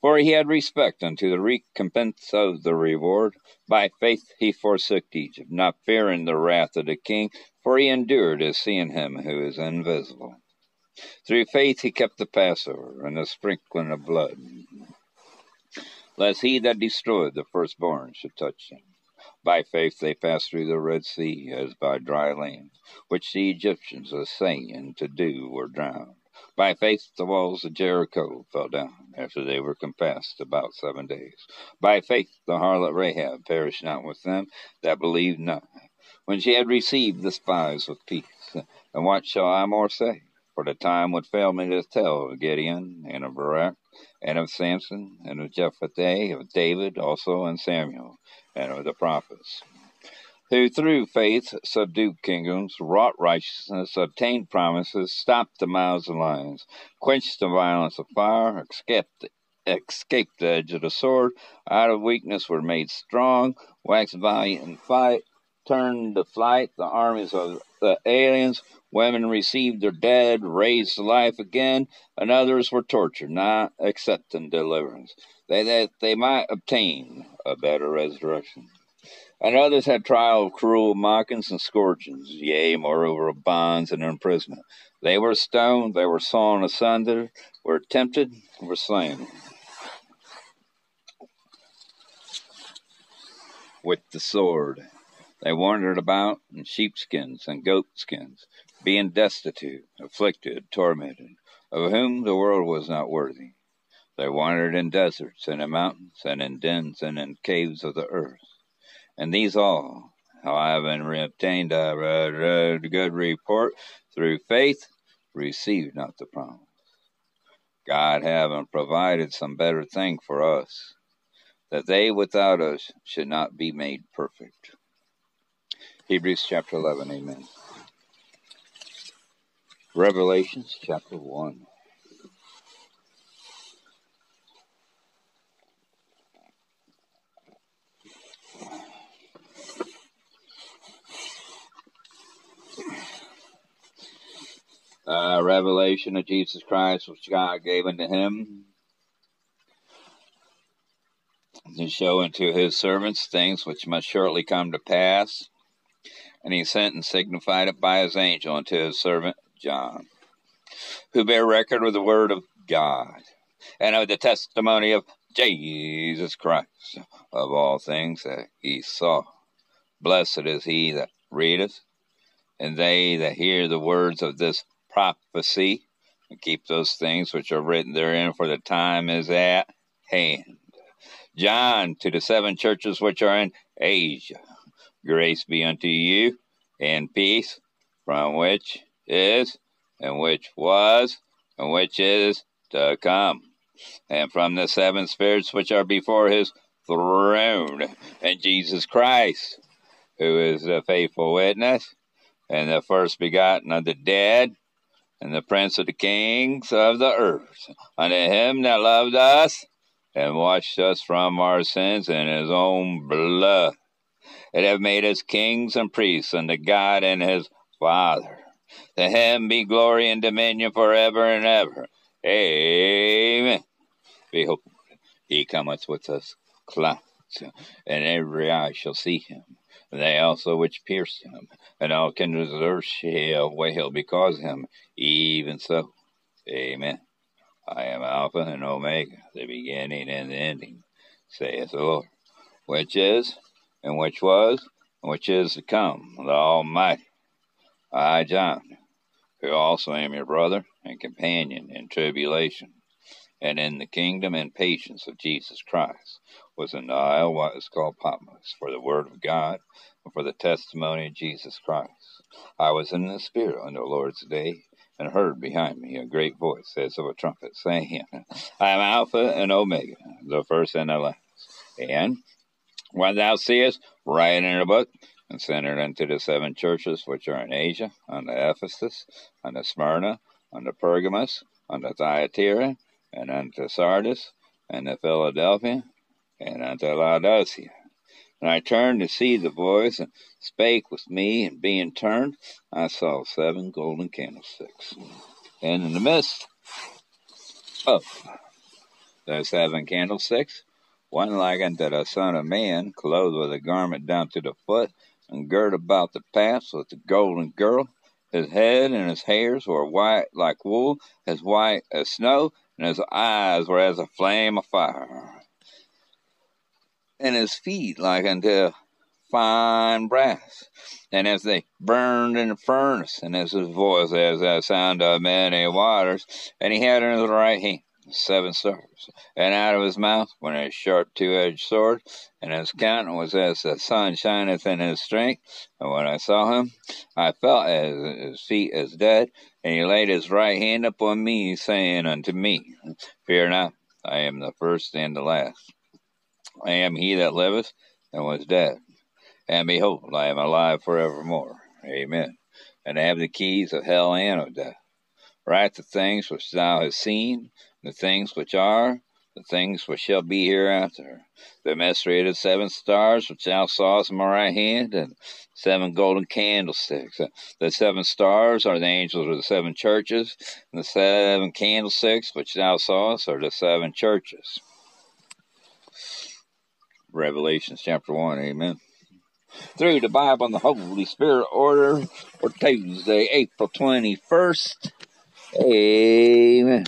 for he had respect unto the recompense of the reward. By faith he forsook Egypt, not fearing the wrath of the king, for he endured as seeing him who is invisible. Through faith he kept the Passover and the sprinkling of blood, lest he that destroyed the firstborn should touch him. By faith they passed through the Red Sea as by dry land, which the Egyptians, assaying to do, were drowned. By faith the walls of Jericho fell down after they were compassed about seven days. By faith the harlot Rahab perished not with them that believed not, when she had received the spies with peace. And what shall I more say? For the time would fail me to tell of Gideon, and of Barak, and of Samson, and of Jephthah, of David also, and Samuel, and of the prophets who through faith subdued kingdoms, wrought righteousness, obtained promises, stopped the mouths of lions, quenched the violence of fire, escaped, escaped the edge of the sword, out of weakness were made strong, waxed valiant in fight, turned to flight the armies of the aliens, women received their dead, raised to life again, and others were tortured, not accepting deliverance, that they might obtain a better resurrection. And others had trial of cruel mockings and scourgings, yea, moreover, of bonds and imprisonment. They were stoned, they were sawn asunder, were tempted, were slain. With the sword, they wandered about in sheepskins and goatskins, being destitute, afflicted, tormented, of whom the world was not worthy. They wandered in deserts and in mountains, and in dens and in caves of the earth. And these all, having obtained a uh, uh, uh, good report through faith, received not the promise. God having provided some better thing for us, that they without us should not be made perfect. Hebrews chapter 11, amen. Revelations chapter 1. Uh, revelation of Jesus Christ, which God gave unto him, to show unto his servants things which must shortly come to pass. And he sent and signified it by his angel unto his servant John, who bear record with the word of God and of the testimony of Jesus Christ of all things that he saw. Blessed is he that readeth, and they that hear the words of this prophecy, and keep those things which are written therein, for the time is at hand. John, to the seven churches which are in Asia, grace be unto you, and peace, from which is, and which was, and which is to come, and from the seven spirits which are before his throne, and Jesus Christ, who is the faithful witness, and the first begotten of the dead, and the prince of the kings of the earth, unto him that loved us and washed us from our sins in his own blood, and have made us kings and priests unto God and his Father. To him be glory and dominion forever and ever. Amen. Behold, he cometh with us clouds, and every eye shall see him, they also which pierced him, and all kindreds of earth shall wail because of him. Even so. Amen. I am Alpha and Omega, the beginning and the ending, saith the Lord, which is, and which was, and which is to come, the Almighty. I, John, who also am your brother and companion in tribulation, and in the kingdom and patience of Jesus Christ, was in the isle what is called Patmos, for the word of God, and for the testimony of Jesus Christ. I was in the Spirit on the Lord's day, and heard behind me a great voice as of a trumpet, saying, [LAUGHS] I am Alpha and Omega, the first and the last. And when thou seest, write in a book, and send it unto the seven churches which are in Asia, unto Ephesus, unto Smyrna, unto Pergamos, unto Thyatira, and unto Sardis, and to Philadelphia, and unto Laodicea. And I turned to see the voice, and spake with me, and being turned, I saw seven golden candlesticks. And in the midst of those seven candlesticks, one like unto the Son of Man, clothed with a garment down to the foot, and girt about the paps with a golden girdle. His head and his hairs were white like wool, as white as snow, and his eyes were as a flame of fire. And his feet like unto fine brass, and as they burned in the furnace, and as his voice as the sound of many waters, and he had in his right hand seven stars, and out of his mouth went a sharp two-edged sword, and his countenance was as the sun shineth in his strength. And when I saw him, I fell as his feet as dead, and he laid his right hand upon me, saying unto me, Fear not, I am the first and the last. I am he that liveth and was dead. And behold, I am alive forevermore. Amen. And I have the keys of hell and of death. Write the things which thou hast seen, the things which are, the things which shall be hereafter. The mystery of the seven stars which thou sawest in my right hand, and seven golden candlesticks. The seven stars are the angels of the seven churches, and the seven candlesticks which thou sawest are the seven churches. Revelation chapter 1, amen. Through the Bible and the Holy Spirit order for Tuesday, April 21st. Amen.